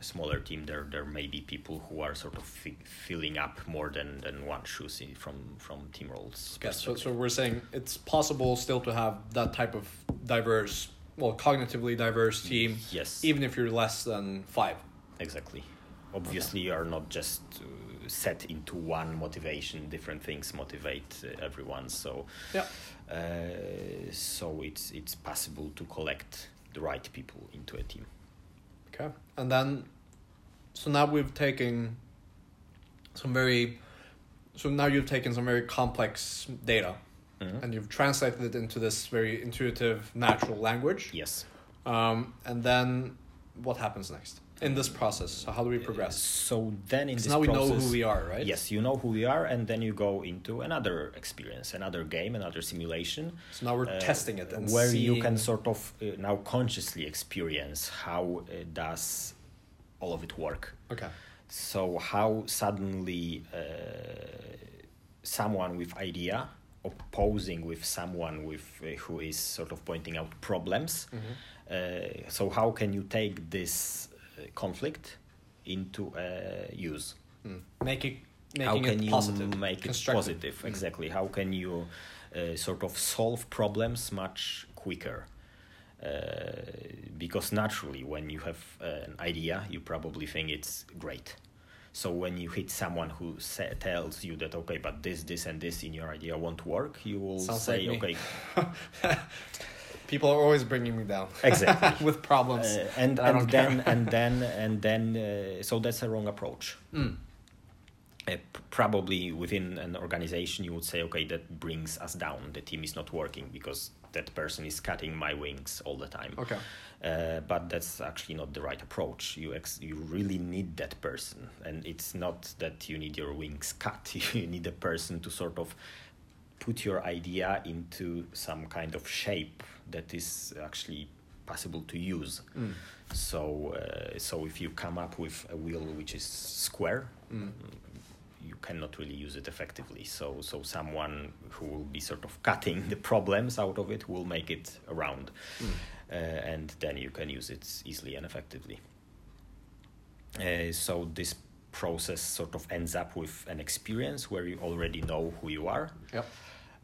B: a smaller team, there there may be people who are sort of fi- filling up more than, than one shoes in, from from team roles.
A: Okay, so, so we're saying it's possible still to have that type of diverse, well, cognitively diverse team,
B: yes,
A: even if you're less than five.
B: Exactly. Obviously, you are not just uh, set into one motivation. Different things motivate uh, everyone. So
A: Yeah.
B: uh, so it's it's possible to collect the right people into a team.
A: Okay. And then, so now we've taken some very, so now you've taken some very complex data
B: Mhm.
A: and you've translated it into this very intuitive, natural language.
B: Yes.
A: Um, and then what happens next in this process? So how do we progress?
B: So then in this
A: now we know who we are, right?
B: Yes, you know who we are, and then you go into another experience, another game, another simulation.
A: So now we're
B: uh,
A: testing it and
B: where you can sort of uh, now consciously experience how uh, does all of it work.
A: Okay.
B: So how suddenly uh, someone with idea opposing with someone with uh, who is sort of pointing out problems.
A: Mm-hmm.
B: Uh, so how can you take this uh, conflict into uh, use?
A: Mm. Make it
B: how can
A: it
B: you
A: positive,
B: make it
A: constructive.
B: positive?
A: Mm.
B: Exactly. How can you uh, sort of solve problems much quicker? Uh, because naturally, when you have uh, an idea, you probably think it's great. So when you hit someone who sa- tells you that okay, but this, this, and this in your idea won't work, you will
A: Sounds
B: say
A: like
B: okay,
A: People are always bringing me down.
B: Exactly.
A: with problems.
B: uh, and
A: that I don't
B: and then and then and then uh, so that's a wrong approach.
A: Mm.
B: uh, probably within an organization you would say okay that brings us down the team is not working because that person is cutting my wings all the time
A: Okay.
B: uh, but that's actually not the right approach you ex- you really need that person and it's not that you need your wings cut you need a person to sort of put your idea into some kind of shape that is actually possible to use
A: Mm.
B: so uh, so if you come up with a wheel which is square
A: Mm.
B: you cannot really use it effectively. So so someone who will be sort of cutting the problems out of it will make it round,
A: Mm.
B: uh, and then you can use it easily and effectively. Uh, so this process sort of ends up with an experience where you already know who you are,
A: Yep.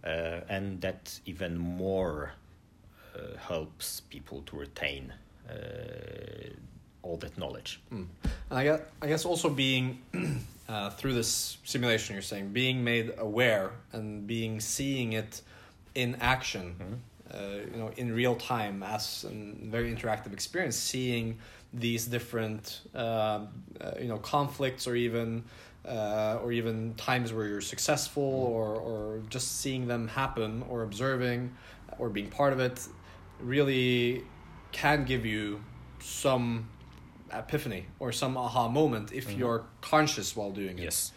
B: Uh, and that even more uh, helps people to retain uh, all that knowledge.
A: Mm. And I guess, I guess also being uh, through this simulation, you're saying being made aware and being seeing it in action, uh, you know, in real time as a very interactive experience, seeing these different, uh, uh, you know, conflicts or even. Uh, or even times where you're successful, or, or just seeing them happen, or observing, or being part of it, really can give you some epiphany or some aha moment if
B: Mhm.
A: you're conscious while doing it.
B: Yes.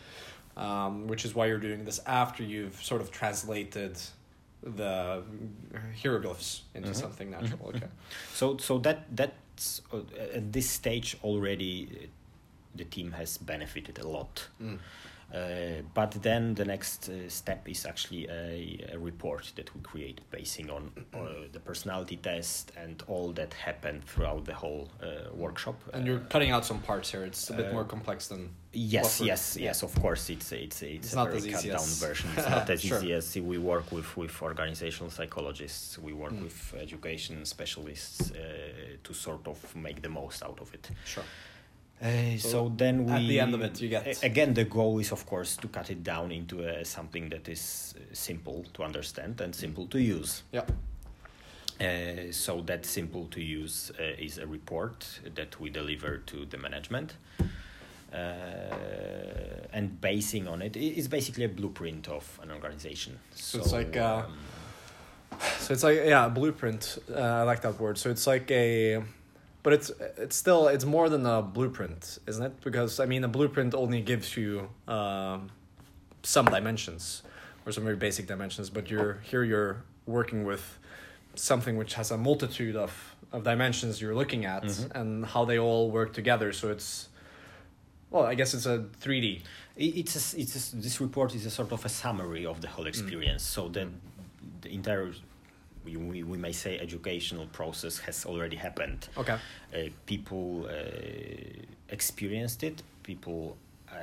A: Um, which is why you're doing this after you've sort of translated the hieroglyphs into
B: Mhm.
A: something natural.
B: Mhm.
A: Okay.
B: So so that that's uh, at this stage already the team has benefited a lot.
A: Mm.
B: Uh, but then the next uh, step is actually a, a report that we create basing on uh, the personality test and all that happened throughout the whole uh, workshop.
A: And you're
B: Uh,
A: cutting out some parts here. It's a bit
B: uh,
A: more complex than.
B: Yes, yes, yes. Of course, it's a, it's it's,
A: It's
B: a
A: not
B: very cut down
A: as-
B: version. It's not as
A: Sure.
B: easy as we work with with organizational psychologists. We work
A: Mm.
B: with education specialists uh, to sort of make the most out of it.
A: Sure.
B: Uh, so,
A: So
B: then we
A: at the end of it, you get-
B: again the goal is of course to cut it down into uh, something that is uh, simple to understand and simple to use.
A: Yeah.
B: Uh, so that simple to use uh, is a report that we deliver to the management. Uh, and basing on it, it's basically a blueprint of an organization.
A: So it's like,
B: um,
A: So it's like yeah, a blueprint. Uh, I like that word. So it's like a, but it's it's still it's more than a blueprint, isn't it? Because I mean, a blueprint only gives you um, some dimensions or some very basic dimensions, but you're here you're working with something which has a multitude of of dimensions you're looking at
B: Mhm.
A: and how they all work together. So it's well, I guess it's a three D.
B: it's a, it's a this report is a sort of a summary of the whole experience so that the entire we, we, we may say educational process has already happened
A: Okay.
B: uh, people uh, experienced it people uh,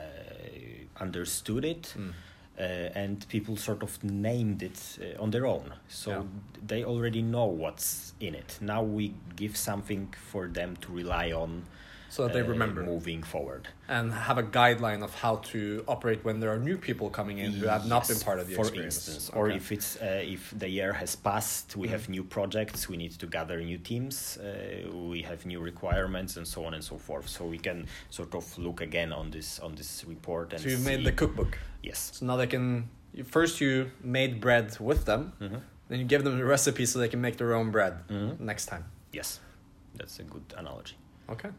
B: understood it
A: Mm.
B: uh, and people sort of named it uh, on their own so
A: Yeah.
B: they already know what's in it now we give something for them to rely on
A: So that they
B: uh,
A: remember.
B: moving forward.
A: and have a guideline of how to operate when there are new people coming in who have not been part of the
B: for
A: experience.
B: instance, or if it's uh, if the year has passed, we have new projects, we need to gather new teams, uh, we have new requirements, and so on and so forth. So we can sort of look again on this on this report and
A: so you made the cookbook.
B: yes.
A: So now they can. First, you made bread with them.
B: Mhm.
A: Then you give them the recipe so they can make their own bread
B: Mhm.
A: next time.
B: Yes, that's a good analogy.
A: Okay.